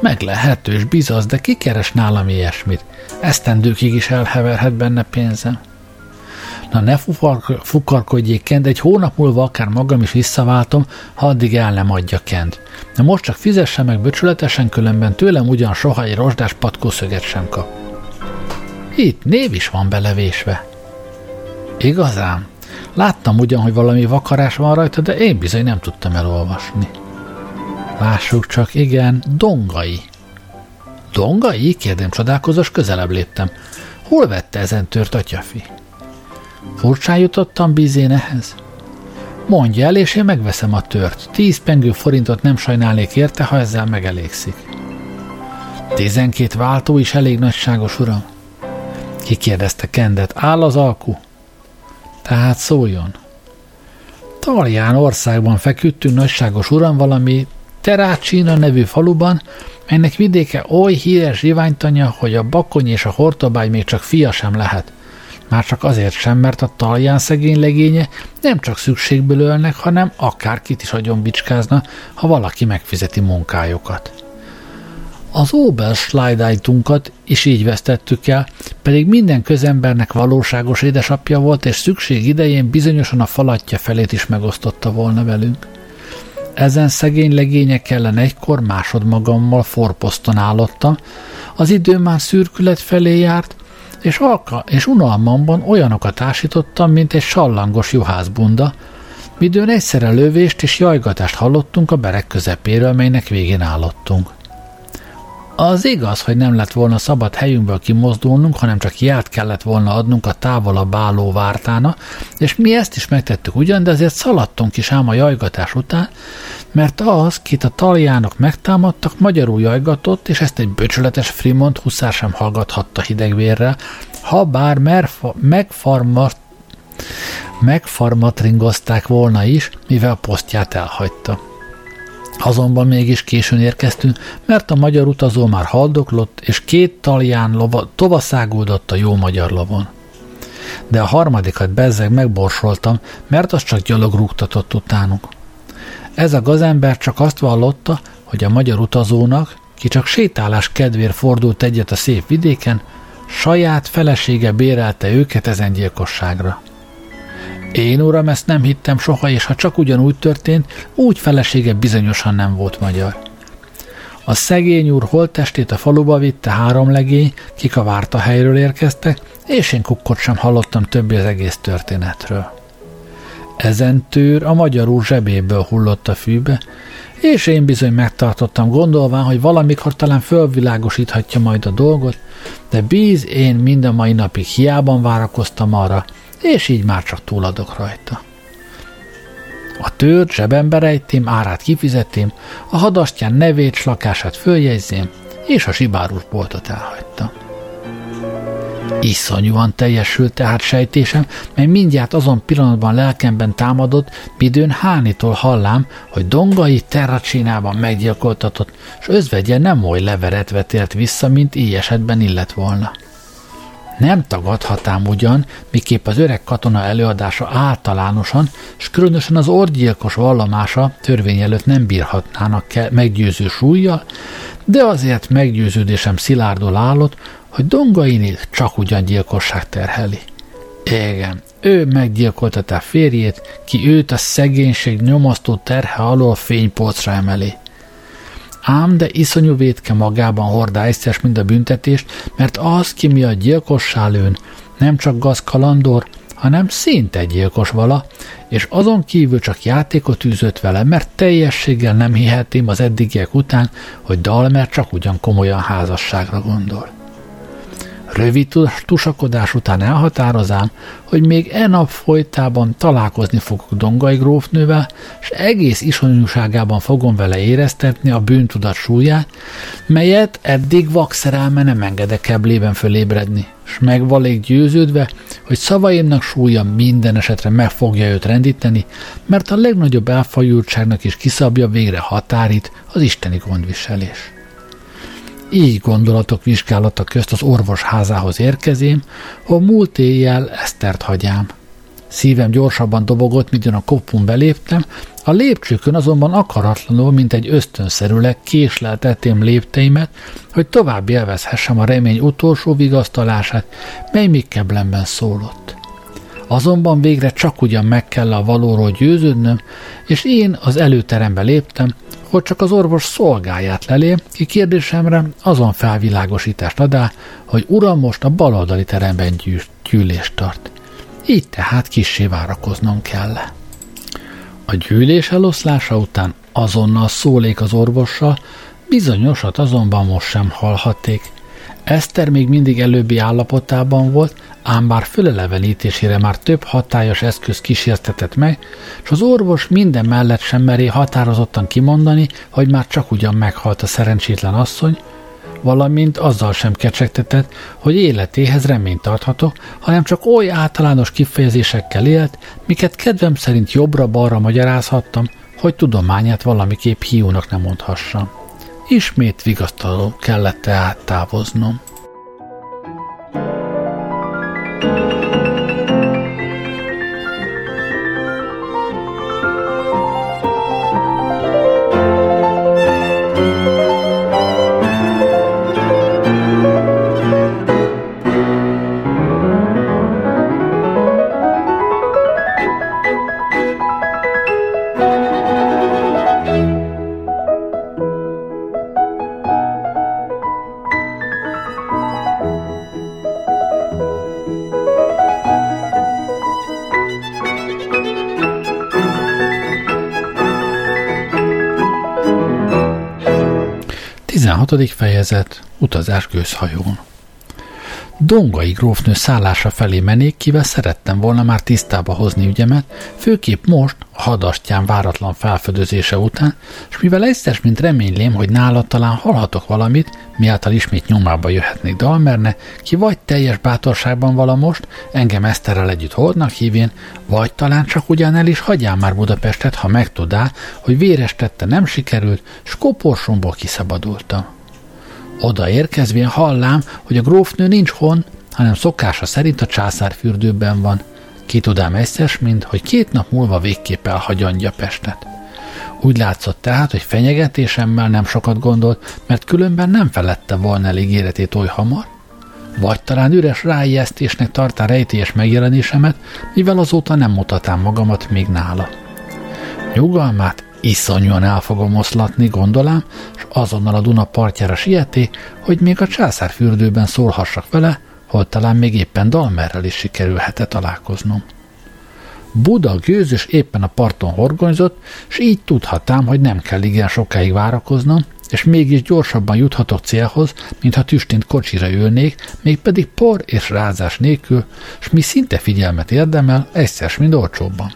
Meg lehetős, bizaz, de ki keres nálam ilyesmit? Esztendőkig is elheverhet benne pénzem. Na ne fukarkodjék, Kent, egy hónap múlva akár magam is visszaváltom, ha addig el nem adja Kent. Na most csak fizesse meg böcsületesen, különben tőlem ugyan soha egy rozsdás patkószöget sem kap. Itt név is van belevésve. Igazán? Láttam ugyan, hogy valami vakarás van rajta, de én bizony nem tudtam elolvasni. Lássuk csak, igen, dongai. Dongai? Kérdem csodálkozós, közelebb léptem. Hol vette ezen tört atyafi? Furcsán jutottam bízén ehhez? Mondja el, és én megveszem a tört. Tíz pengő forintot nem sajnálnék érte, ha ezzel megelégszik. Tizenkét váltó is elég nagyságos, uram. Kikérdezte Kendet, áll az alku? Tehát szóljon. Talján országban feküdtünk nagyságos uram valami Terácsina nevű faluban, melynek vidéke oly híres zsiványtanya, hogy a bakony és a hortobágy még csak fia sem lehet. Már csak azért sem, mert a talján szegény legénye nem csak szükségből ölnek, hanem akárkit is agyon bicskázna, ha valaki megfizeti munkájukat. Az Oberschleideitunkat is így vesztettük el, pedig minden közembernek valóságos édesapja volt, és szükség idején bizonyosan a falatja felét is megosztotta volna velünk. Ezen szegény legények ellen egykor másodmagammal forposzton állottam, az idő már szürkület felé járt, és, alka, és unalmamban olyanokat társítottam, mint egy sallangos juhászbunda, midőn egyszerre lövést és jajgatást hallottunk a berek közepéről, melynek végén állottunk. Az igaz, hogy nem lett volna szabad helyünkből kimozdulnunk, hanem csak ját kellett volna adnunk a távolabb álló vártána, és mi ezt is megtettük ugyan, de azért szaladtunk is ám a jajgatás után, mert az, kit a taljánok megtámadtak, magyarul jajgatott, és ezt egy böcsületes Frimont huszár sem hallgathatta hidegvérrel, ha bár megfarmat, megfarmatringozták volna is, mivel posztját elhagyta. Azonban mégis későn érkeztünk, mert a magyar utazó már haldoklott, és két talján lova, tovaszáguldott a jó magyar lovon. De a harmadikat bezzeg megborsoltam, mert az csak gyalog rúgtatott utánuk. Ez a gazember csak azt vallotta, hogy a magyar utazónak, ki csak sétálás kedvér fordult egyet a szép vidéken, saját felesége bérelte őket ezen gyilkosságra. Én, uram, ezt nem hittem soha, és ha csak ugyanúgy történt, úgy felesége bizonyosan nem volt magyar. A szegény úr holttestét a faluba vitte három legény, kik a várta helyről érkeztek, és én kukkot sem hallottam többé az egész történetről. Ezen tőr a magyar úr zsebéből hullott a fűbe, és én bizony megtartottam gondolván, hogy valamikor talán fölvilágosíthatja majd a dolgot, de bíz én mind a mai napig hiában várakoztam arra, és így már csak túladok rajta. A tőrt zsebembe rejtém, árát kifizetém, a hadastyán nevét, s lakását följegyzém, és a zsibárus boltot elhagyta. Iszonyúan teljesült tehát sejtésem, mely mindjárt azon pillanatban lelkemben támadott, midőn Hánitól hallám, hogy dongai terracsinában meggyilkoltatott, s özvegye nem oly leveret vetélt vissza, mint így esetben illet volna. Nem tagadhatám ugyan, miképp az öreg katona előadása általánosan, és különösen az orgyilkos vallomása törvény előtt nem bírhatnának meggyőző súlyjal, de azért meggyőződésem szilárdul állott, hogy Dongaini csak ugyan gyilkosság terheli. Igen, ő meggyilkolta te férjét, ki őt a szegénység nyomasztó terhe alól fénypolcra emeli. Ám de iszonyú vétke magában hordá egyszeres mind a büntetést, mert az, ki mi a gyilkossá lőn, nem csak gaz kalandor, hanem szinte gyilkos vala, és azon kívül csak játékot űzött vele, mert teljességgel nem hihetém az eddigiek után, hogy Dalmer csak ugyan komolyan házasságra gondol. Rövid tusakodás után elhatározám, hogy még e nap folytában találkozni fogok Dongai grófnővel, és egész isonyúságában fogom vele éreztetni a bűntudat súlyát, melyet eddig vakszerelme nem engedek eblében fölébredni, és megvalék győződve, hogy szavaimnak súlya minden esetre meg fogja őt rendíteni, mert a legnagyobb elfajultságnak is kiszabja végre határit az isteni gondviselés. Így gondolatok vizsgálata közt az orvos házához érkezém, hol múlt éjjel Esztert hagyám. Szívem gyorsabban dobogott, mint a kopun beléptem, a lépcsőkön azonban akaratlanul, mint egy ösztönszerűleg késleltetém lépteimet, hogy tovább élvezhessem a remény utolsó vigasztalását, mely még keblemben szólott. Azonban végre csak ugyan meg kell a valóról győződnöm, és én az előterembe léptem, hogy csak az orvos szolgáját lelé, ki kérdésemre azon felvilágosítást adá, hogy uram most a baloldali teremben gyűl- gyűlést tart. Így tehát kissé várakoznom kell. A gyűlés eloszlása után azonnal szólék az orvossal, bizonyosat azonban most sem hallhatték. Eszter még mindig előbbi állapotában volt, ám bár fölelevenítésére már több hatályos eszköz kísértetett meg, és az orvos minden mellett sem meré határozottan kimondani, hogy már csak ugyan meghalt a szerencsétlen asszony, valamint azzal sem kecsegtetett, hogy életéhez reményt tartható, hanem csak oly általános kifejezésekkel élt, miket kedvem szerint jobbra-balra magyarázhattam, hogy tudományát valamiképp hiúnak nem mondhassam. Ismét vigasztaló kellett tehát távoznom. 16. fejezet Utazás gőzhajón Dongai grófnő szállása felé menék, kivel szerettem volna már tisztába hozni ügyemet, főképp most, a hadastyán váratlan felfedezése után, és mivel egyszer, mint reménylém, hogy nála talán hallhatok valamit, miáltal ismét nyomába jöhetnék Dalmerne, ki vagy teljes bátorságban vala most, engem Eszterrel együtt hordnak hívén, vagy talán csak ugyan el is hagyjál már Budapestet, ha megtudál, hogy véres tette nem sikerült, s koporsomból kiszabadultam. Oda érkezvén hallám, hogy a grófnő nincs hon, hanem szokása szerint a császárfürdőben van. Ki tudám egyszer, mint hogy két nap múlva végképp elhagyandja Pestet. Úgy látszott tehát, hogy fenyegetésemmel nem sokat gondolt, mert különben nem felette volna el ígéretét oly hamar, vagy talán üres ráijesztésnek tartá rejtélyes megjelenésemet, mivel azóta nem mutatám magamat még nála. Nyugalmát iszonyúan el fogom oszlatni, gondolám, és azonnal a Duna partjára sieti, hogy még a császárfürdőben szólhassak vele, hol talán még éppen Dalmerrel is sikerülhet találkoznom. Buda gőzös éppen a parton horgonyzott, és így tudhatám, hogy nem kell igen sokáig várakoznom, és mégis gyorsabban juthatok célhoz, mintha tüstint kocsira ülnék, mégpedig por és rázás nélkül, és mi szinte figyelmet érdemel, egyszer, mint olcsóbban.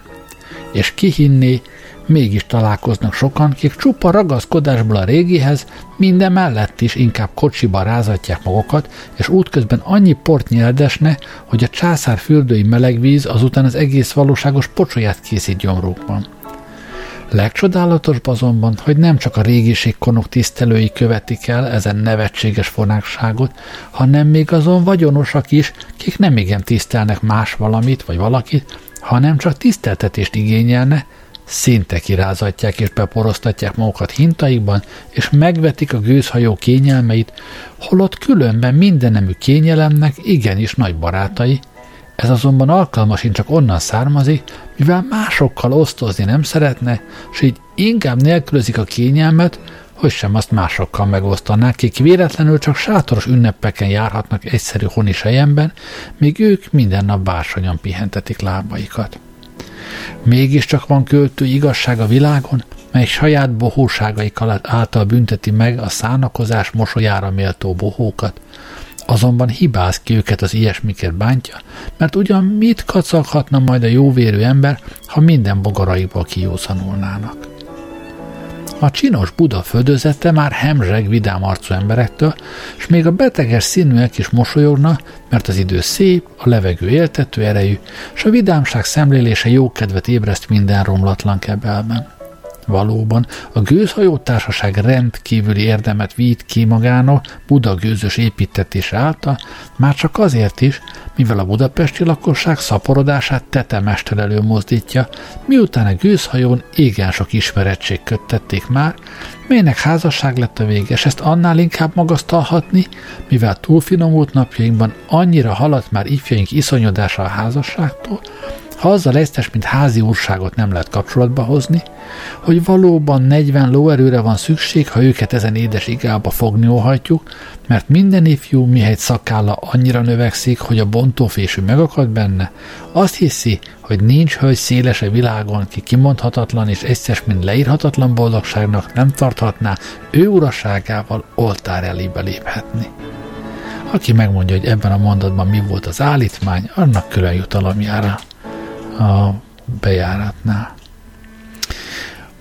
És ki hinné, Mégis találkoznak sokan, kik csupa ragaszkodásból a régihez, minden mellett is inkább kocsiba rázatják magukat, és útközben annyi port nyeldesne, hogy a császár fürdői melegvíz azután az egész valóságos pocsolyát készít gyomrukban. Legcsodálatosabb azonban, hogy nem csak a régiségkonok tisztelői követik el ezen nevetséges fonákságot, hanem még azon vagyonosak is, kik nem igen tisztelnek más valamit vagy valakit, hanem csak tiszteltetést igényelne, szinte kirázatják és beporoztatják magukat hintaikban, és megvetik a gőzhajó kényelmeit, holott különben mindennemű kényelemnek igenis nagy barátai, Ez azonban alkalmas csak onnan származik, mivel másokkal osztozni nem szeretne, és így inkább nélkülözik a kényelmet, hogy sem azt másokkal megosztanák, kik véletlenül csak sátoros ünnepeken járhatnak egyszerű honis helyemben, míg ők minden nap bársonyan pihentetik lábaikat. Mégiscsak van költő igazság a világon, mely saját bohóságaik által bünteti meg a szánakozás mosolyára méltó bohókat, azonban hibáz ki őket az ilyesmiket bántja, mert ugyan mit kacaghatna majd a jóvérű ember, ha minden bogaraikból kijószanulnának. A csinos Buda földözete már hemzseg vidám arcú emberektől, és még a beteges színűek is mosolyogna, mert az idő szép, a levegő éltető erejű, és a vidámság szemlélése jó kedvet ébreszt minden romlatlan kebelben. Valóban, a gőzhajó társaság rendkívüli érdemet vít ki magának Buda gőzös építetése által, már csak azért is, mivel a budapesti lakosság szaporodását tetemester előmozdítja, miután a gőzhajón égen sok ismerettség köttették már, melynek házasság lett a véges, ezt annál inkább magasztalhatni, mivel túlfinomult napjainkban annyira haladt már ifjaink iszonyodása a házasságtól, ha azzal egyes, mint házi úrságot nem lehet kapcsolatba hozni, hogy valóban 40 lóerőre van szükség, ha őket ezen édes igába fogni óhajtjuk, mert minden ifjú, mihegy szakálla annyira növekszik, hogy a bontófésű megakad benne, azt hiszi, hogy nincs hölgy szélese világon, ki kimondhatatlan és egyszeres, mint leírhatatlan boldogságnak nem tarthatná ő uraságával oltár elébe léphetni. Aki megmondja, hogy ebben a mondatban mi volt az állítmány, annak külön jutalomjára a bejáratnál.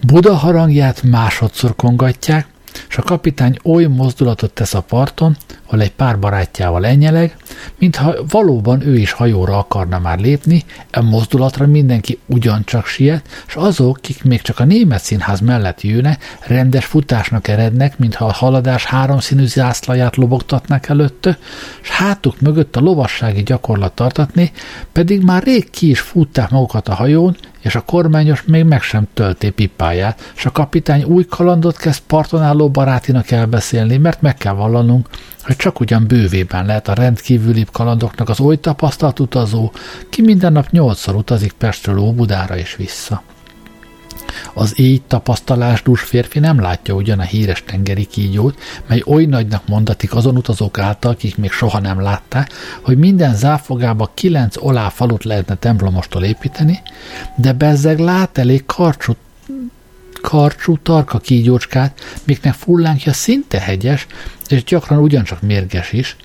Buda harangját másodszor kongatják, és a kapitány oly mozdulatot tesz a parton, hol egy pár barátjával enyeleg, mintha valóban ő is hajóra akarna már lépni, e mozdulatra mindenki ugyancsak siet, és azok, kik még csak a német színház mellett jönne, rendes futásnak erednek, mintha a haladás háromszínű zászlaját lobogtatnak előtte, és hátuk mögött a lovassági gyakorlat tartatni, pedig már rég ki is futták magukat a hajón, és a kormányos még meg sem tölté pipáját, és a kapitány új kalandot kezd parton álló barátinak elbeszélni, mert meg kell vallanunk, hogy csak ugyan bővében lehet a rendkívüli kalandoknak az oly tapasztalt utazó, ki minden nap nyolcszor utazik Pestről Óbudára és vissza. Az így tapasztalásdús férfi nem látja ugyan a híres tengeri kígyót, mely oly nagynak mondatik azon utazók által, akik még soha nem látták, hogy minden záfogába kilenc olá falut lehetne templomostól építeni, de bezzeg lát elég karcsú karcsú, tarka kígyócskát, miknek fullánkja szinte hegyes, és gyakran ugyancsak mérges is.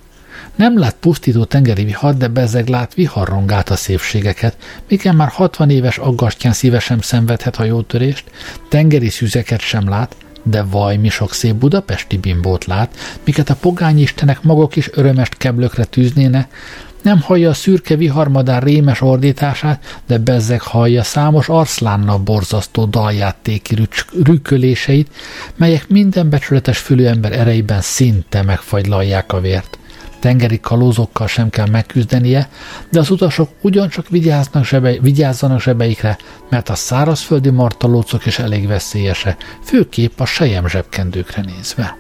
Nem lát pusztító tengeri vihar, de bezzeg lát viharrongát a szépségeket, miken már 60 éves aggastyán szívesen szenvedhet hajótörést, tengeri szüzeket sem lát, de vaj, mi sok szép budapesti bimbót lát, miket a pogány istenek maguk is örömest keblökre tűznéne, nem hallja a szürke viharmadár rémes ordítását, de bezzeg hallja számos arszlánnal borzasztó daljátéki rükköléseit, melyek minden becsületes fülőember erejében szinte megfagylalják a vért. Tengeri kalózokkal sem kell megküzdenie, de az utasok ugyancsak vigyáznak zsebei, vigyázzanak zsebeikre, mert a szárazföldi martalócok is elég veszélyese, főképp a sejem zsebkendőkre nézve.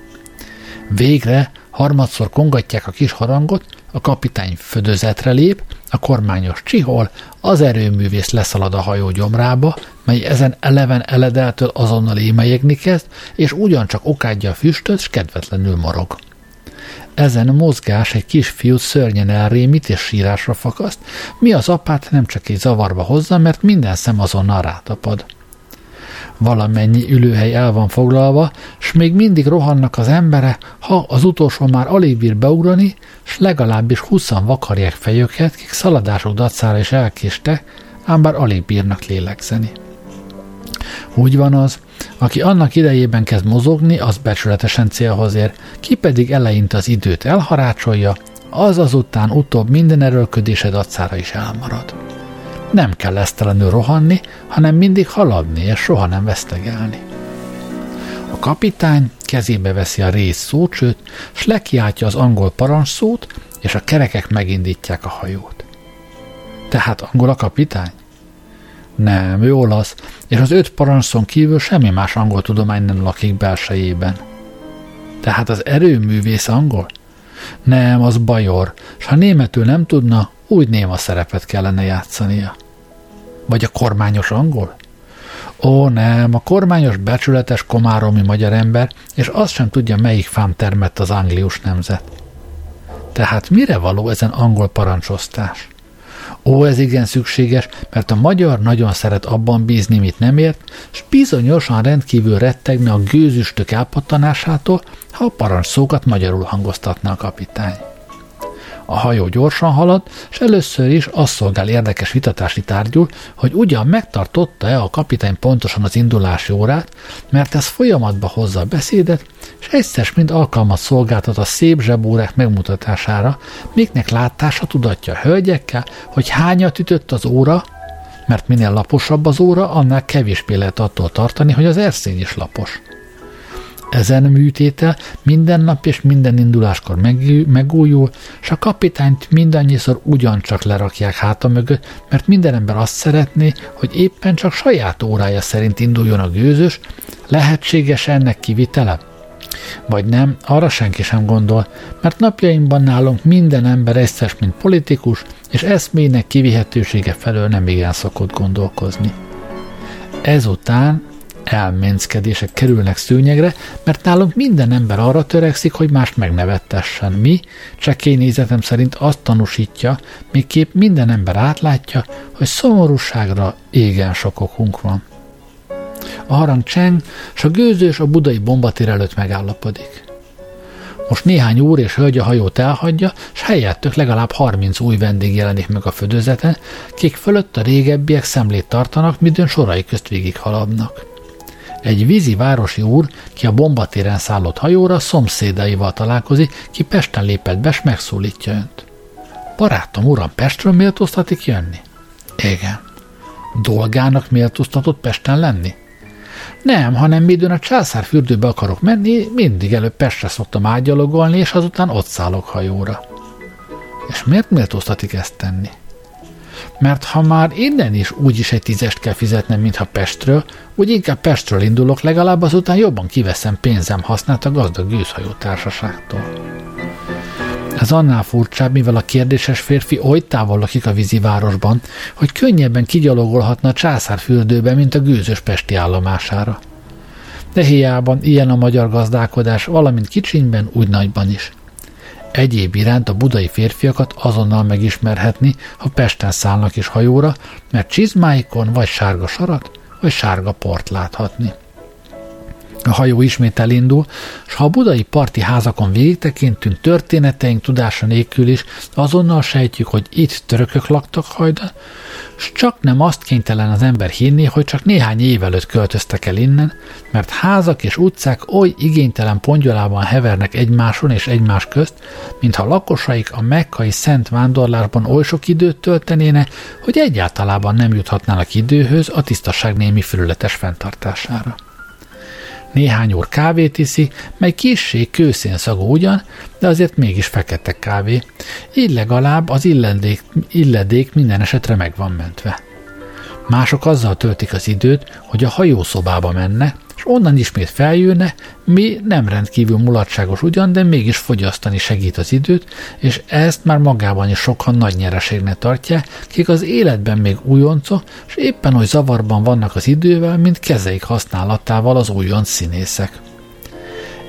Végre harmadszor kongatják a kis harangot, a kapitány födözetre lép, a kormányos csihol, az erőművész leszalad a hajó gyomrába, mely ezen eleven eledeltől azonnal émelyegni kezd, és ugyancsak okádja a füstöt, s kedvetlenül morog. Ezen mozgás egy kisfiút szörnyen elrémít és sírásra fakaszt, mi az apát nem csak egy zavarba hozza, mert minden szem azonnal rátapad valamennyi ülőhely el van foglalva, s még mindig rohannak az embere, ha az utolsó már alig bír beugrani, s legalábbis huszan vakarják fejüket, kik szaladások dacára is elkéstek, ám bár alig bírnak lélegzeni. Úgy van az, aki annak idejében kezd mozogni, az becsületesen célhoz ér, ki pedig eleinte az időt elharácsolja, az azután utóbb minden erőlködése dacára is elmarad. Nem kell esztelenül rohanni, hanem mindig haladni és soha nem vesztegelni. A kapitány kezébe veszi a rész szócsőt, s lekiáltja az angol parancsszót, és a kerekek megindítják a hajót. Tehát angol a kapitány? Nem, ő olasz, és az öt parancsszón kívül semmi más angol tudomány nem lakik belsejében. Tehát az erőművész angol? Nem, az bajor, s ha németül nem tudna, úgy néma szerepet kellene játszania. Vagy a kormányos angol? Ó, nem, a kormányos becsületes komáromi magyar ember, és azt sem tudja, melyik fám termett az anglius nemzet. Tehát mire való ezen angol parancsosztás? Ó, ez igen szükséges, mert a magyar nagyon szeret abban bízni, mit nem ért, és bizonyosan rendkívül rettegne a gőzüstök elpattanásától, ha a parancsszókat magyarul hangoztatna a kapitány. A hajó gyorsan halad, és először is azt szolgál érdekes vitatási tárgyul, hogy ugyan megtartotta-e a kapitány pontosan az indulási órát, mert ez folyamatba hozza a beszédet, és egyszer mind alkalmat szolgáltat a szép zsebórek megmutatására, miknek látása tudatja a hölgyekkel, hogy hányat ütött az óra, mert minél laposabb az óra, annál kevésbé lehet attól tartani, hogy az erszény is lapos. Ezen műtétel minden nap és minden induláskor megújul, és a kapitányt mindannyiszor ugyancsak lerakják háta mögött, mert minden ember azt szeretné, hogy éppen csak saját órája szerint induljon a gőzös, lehetséges ennek kivitele? Vagy nem, arra senki sem gondol, mert napjainkban nálunk minden ember egyszeres, mint politikus, és eszmének kivihetősége felől nem igen szokott gondolkozni. Ezután elménckedések kerülnek szőnyegre, mert nálunk minden ember arra törekszik, hogy mást megnevettessen. Mi, csekély nézetem szerint azt tanúsítja, miképp minden ember átlátja, hogy szomorúságra égen sok okunk van. A harang cseng, s a gőzős a budai bombatér előtt megállapodik. Most néhány úr és hölgy a hajót elhagyja, s helyettük legalább 30 új vendég jelenik meg a födőzeten, kik fölött a régebbiek szemlét tartanak, midőn sorai közt végig haladnak. Egy vízi városi úr, ki a bombatéren szállott hajóra, szomszédaival találkozik, ki Pesten lépett be, s megszólítja önt. Barátom, uram, Pestről méltóztatik jönni? Igen. Dolgának méltóztatott Pesten lenni? Nem, hanem midőn a császár fürdőbe akarok menni, mindig előbb Pestre szoktam ágyalogolni, és azután ott szállok hajóra. És miért méltóztatik ezt tenni? Mert ha már innen is úgyis egy tízest kell fizetnem, mintha Pestről, úgy inkább Pestről indulok, legalább azután jobban kiveszem pénzem használt a gazdag gőzhajó társaságtól. Ez annál furcsább, mivel a kérdéses férfi oly távol lakik a vízi városban, hogy könnyebben kigyalogolhatna a császárfürdőbe, mint a gőzös pesti állomására. De hiában ilyen a magyar gazdálkodás, valamint kicsinyben, úgy nagyban is. Egyéb iránt a budai férfiakat azonnal megismerhetni, ha Pesten szállnak is hajóra, mert csizmáikon vagy sárga sarat, vagy sárga port láthatni. A hajó ismét elindul, és ha a budai parti házakon végigtekintünk történeteink tudása nélkül is, azonnal sejtjük, hogy itt törökök laktak hajdan, és csak nem azt kénytelen az ember hinni, hogy csak néhány év előtt költöztek el innen, mert házak és utcák oly igénytelen pongyolában hevernek egymáson és egymás közt, mintha lakosaik a mekkai szent vándorlásban oly sok időt töltenéne, hogy egyáltalában nem juthatnának időhöz a tisztaság némi felületes fenntartására. Néhány úr kávét iszi, mely kissé kőszén szagú ugyan, de azért mégis fekete kávé. Így legalább az illedék, illedék minden esetre meg van mentve. Mások azzal töltik az időt, hogy a hajószobába menne, és onnan ismét feljönne, mi nem rendkívül mulatságos ugyan, de mégis fogyasztani segít az időt, és ezt már magában is sokan nagy nyereségnek tartják, kik az életben még újoncok, és éppen oly zavarban vannak az idővel, mint kezeik használatával az újonc színészek.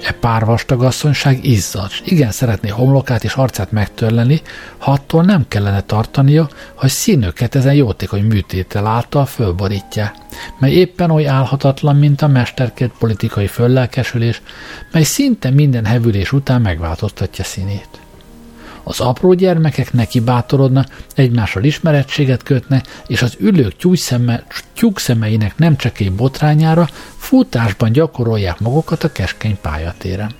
E párvastag asszonyság izzad, igen szeretné homlokát és arcát megtörleni, ha attól nem kellene tartania, hogy színöket ezen jótékony műtétel által fölborítja, mely éppen oly álhatatlan, mint a mesterkért politikai föllelkesülés, mely szinte minden hevülés után megváltoztatja színét. Az apró gyermekek neki bátorodnak, egymással ismerettséget kötnek, és az ülők tyúkszeme, tyúkszemeinek nem csak egy botrányára futásban gyakorolják magukat a keskeny pályatéren.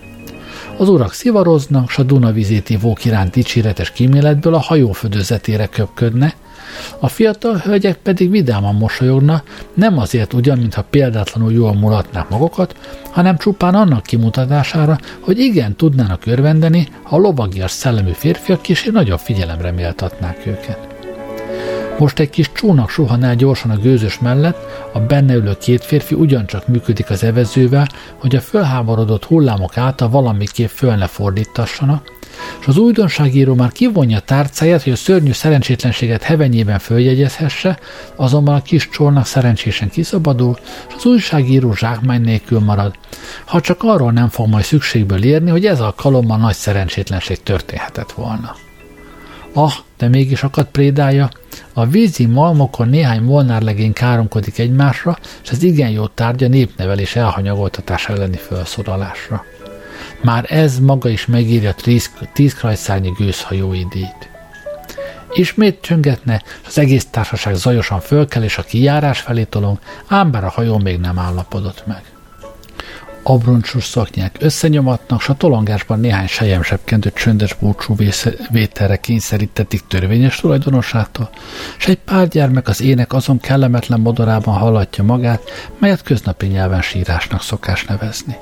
Az urak szivaroznak, s a Dunavízéti vók iránt dicséretes kíméletből a hajó födőzetére köpködne, a fiatal hölgyek pedig vidáman mosolyognak, nem azért ugyan, mintha példátlanul jól mulatnák magukat, hanem csupán annak kimutatására, hogy igen tudnának örvendeni, ha a lovagias szellemű férfiak kicsi nagyobb figyelemre méltatnák őket. Most egy kis csónak suhan el gyorsan a gőzös mellett, a benne ülő két férfi ugyancsak működik az evezővel, hogy a fölháborodott hullámok által valamiképp föl ne fordítassanak, és az újdonságíró már kivonja tárcáját, hogy a szörnyű szerencsétlenséget hevenyében följegyezhesse, azonban a kis csornak szerencsésen kiszabadul, és az újságíró zsákmány nélkül marad, ha csak arról nem fog majd szükségből érni, hogy ez alkalommal nagy szerencsétlenség történhetett volna. Ah, de mégis akad prédája, a vízi malmokon néhány molnárlegény káromkodik egymásra, és ez igen jó tárgya népnevelés elhanyagoltatás elleni felszólalásra. Már ez maga is megírja tíz, tíz krajszárnyi gőzhajói díjt. Ismét csöngetne, az egész társaság zajosan fölkel, és a kijárás felé tolong, ám bár a hajó még nem állapodott meg. Abroncsos szaknyák összenyomatnak, s a tolongásban néhány sejemsebkendő csöndes búcsú vételre kényszerítették törvényes tulajdonosától, és egy pár gyermek az ének azon kellemetlen modorában hallatja magát, melyet köznapi nyelven sírásnak szokás nevezni.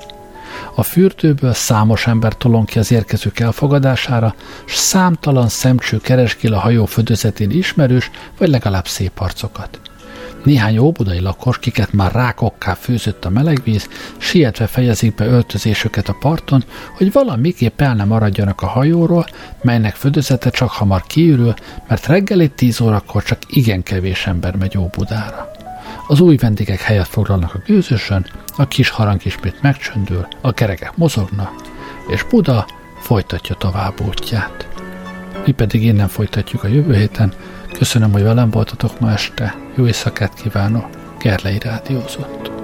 A fürdőből számos ember tolon ki az érkezők elfogadására, s számtalan szemcső kereskél a hajó födözetén ismerős, vagy legalább szép arcokat. Néhány óbudai lakos, kiket már rákokká főzött a melegvíz, sietve fejezik be öltözésüket a parton, hogy valamiképp el nem maradjanak a hajóról, melynek födözete csak hamar kiürül, mert reggeli tíz órakor csak igen kevés ember megy Óbudára. Az új vendégek helyet foglalnak a gőzösön, a kis harang ismét megcsöndül, a kerekek mozognak, és Buda folytatja tovább útját. Mi pedig innen folytatjuk a jövő héten. Köszönöm, hogy velem voltatok ma este. Jó éjszakát kívánok. Gerlei Rádiózott.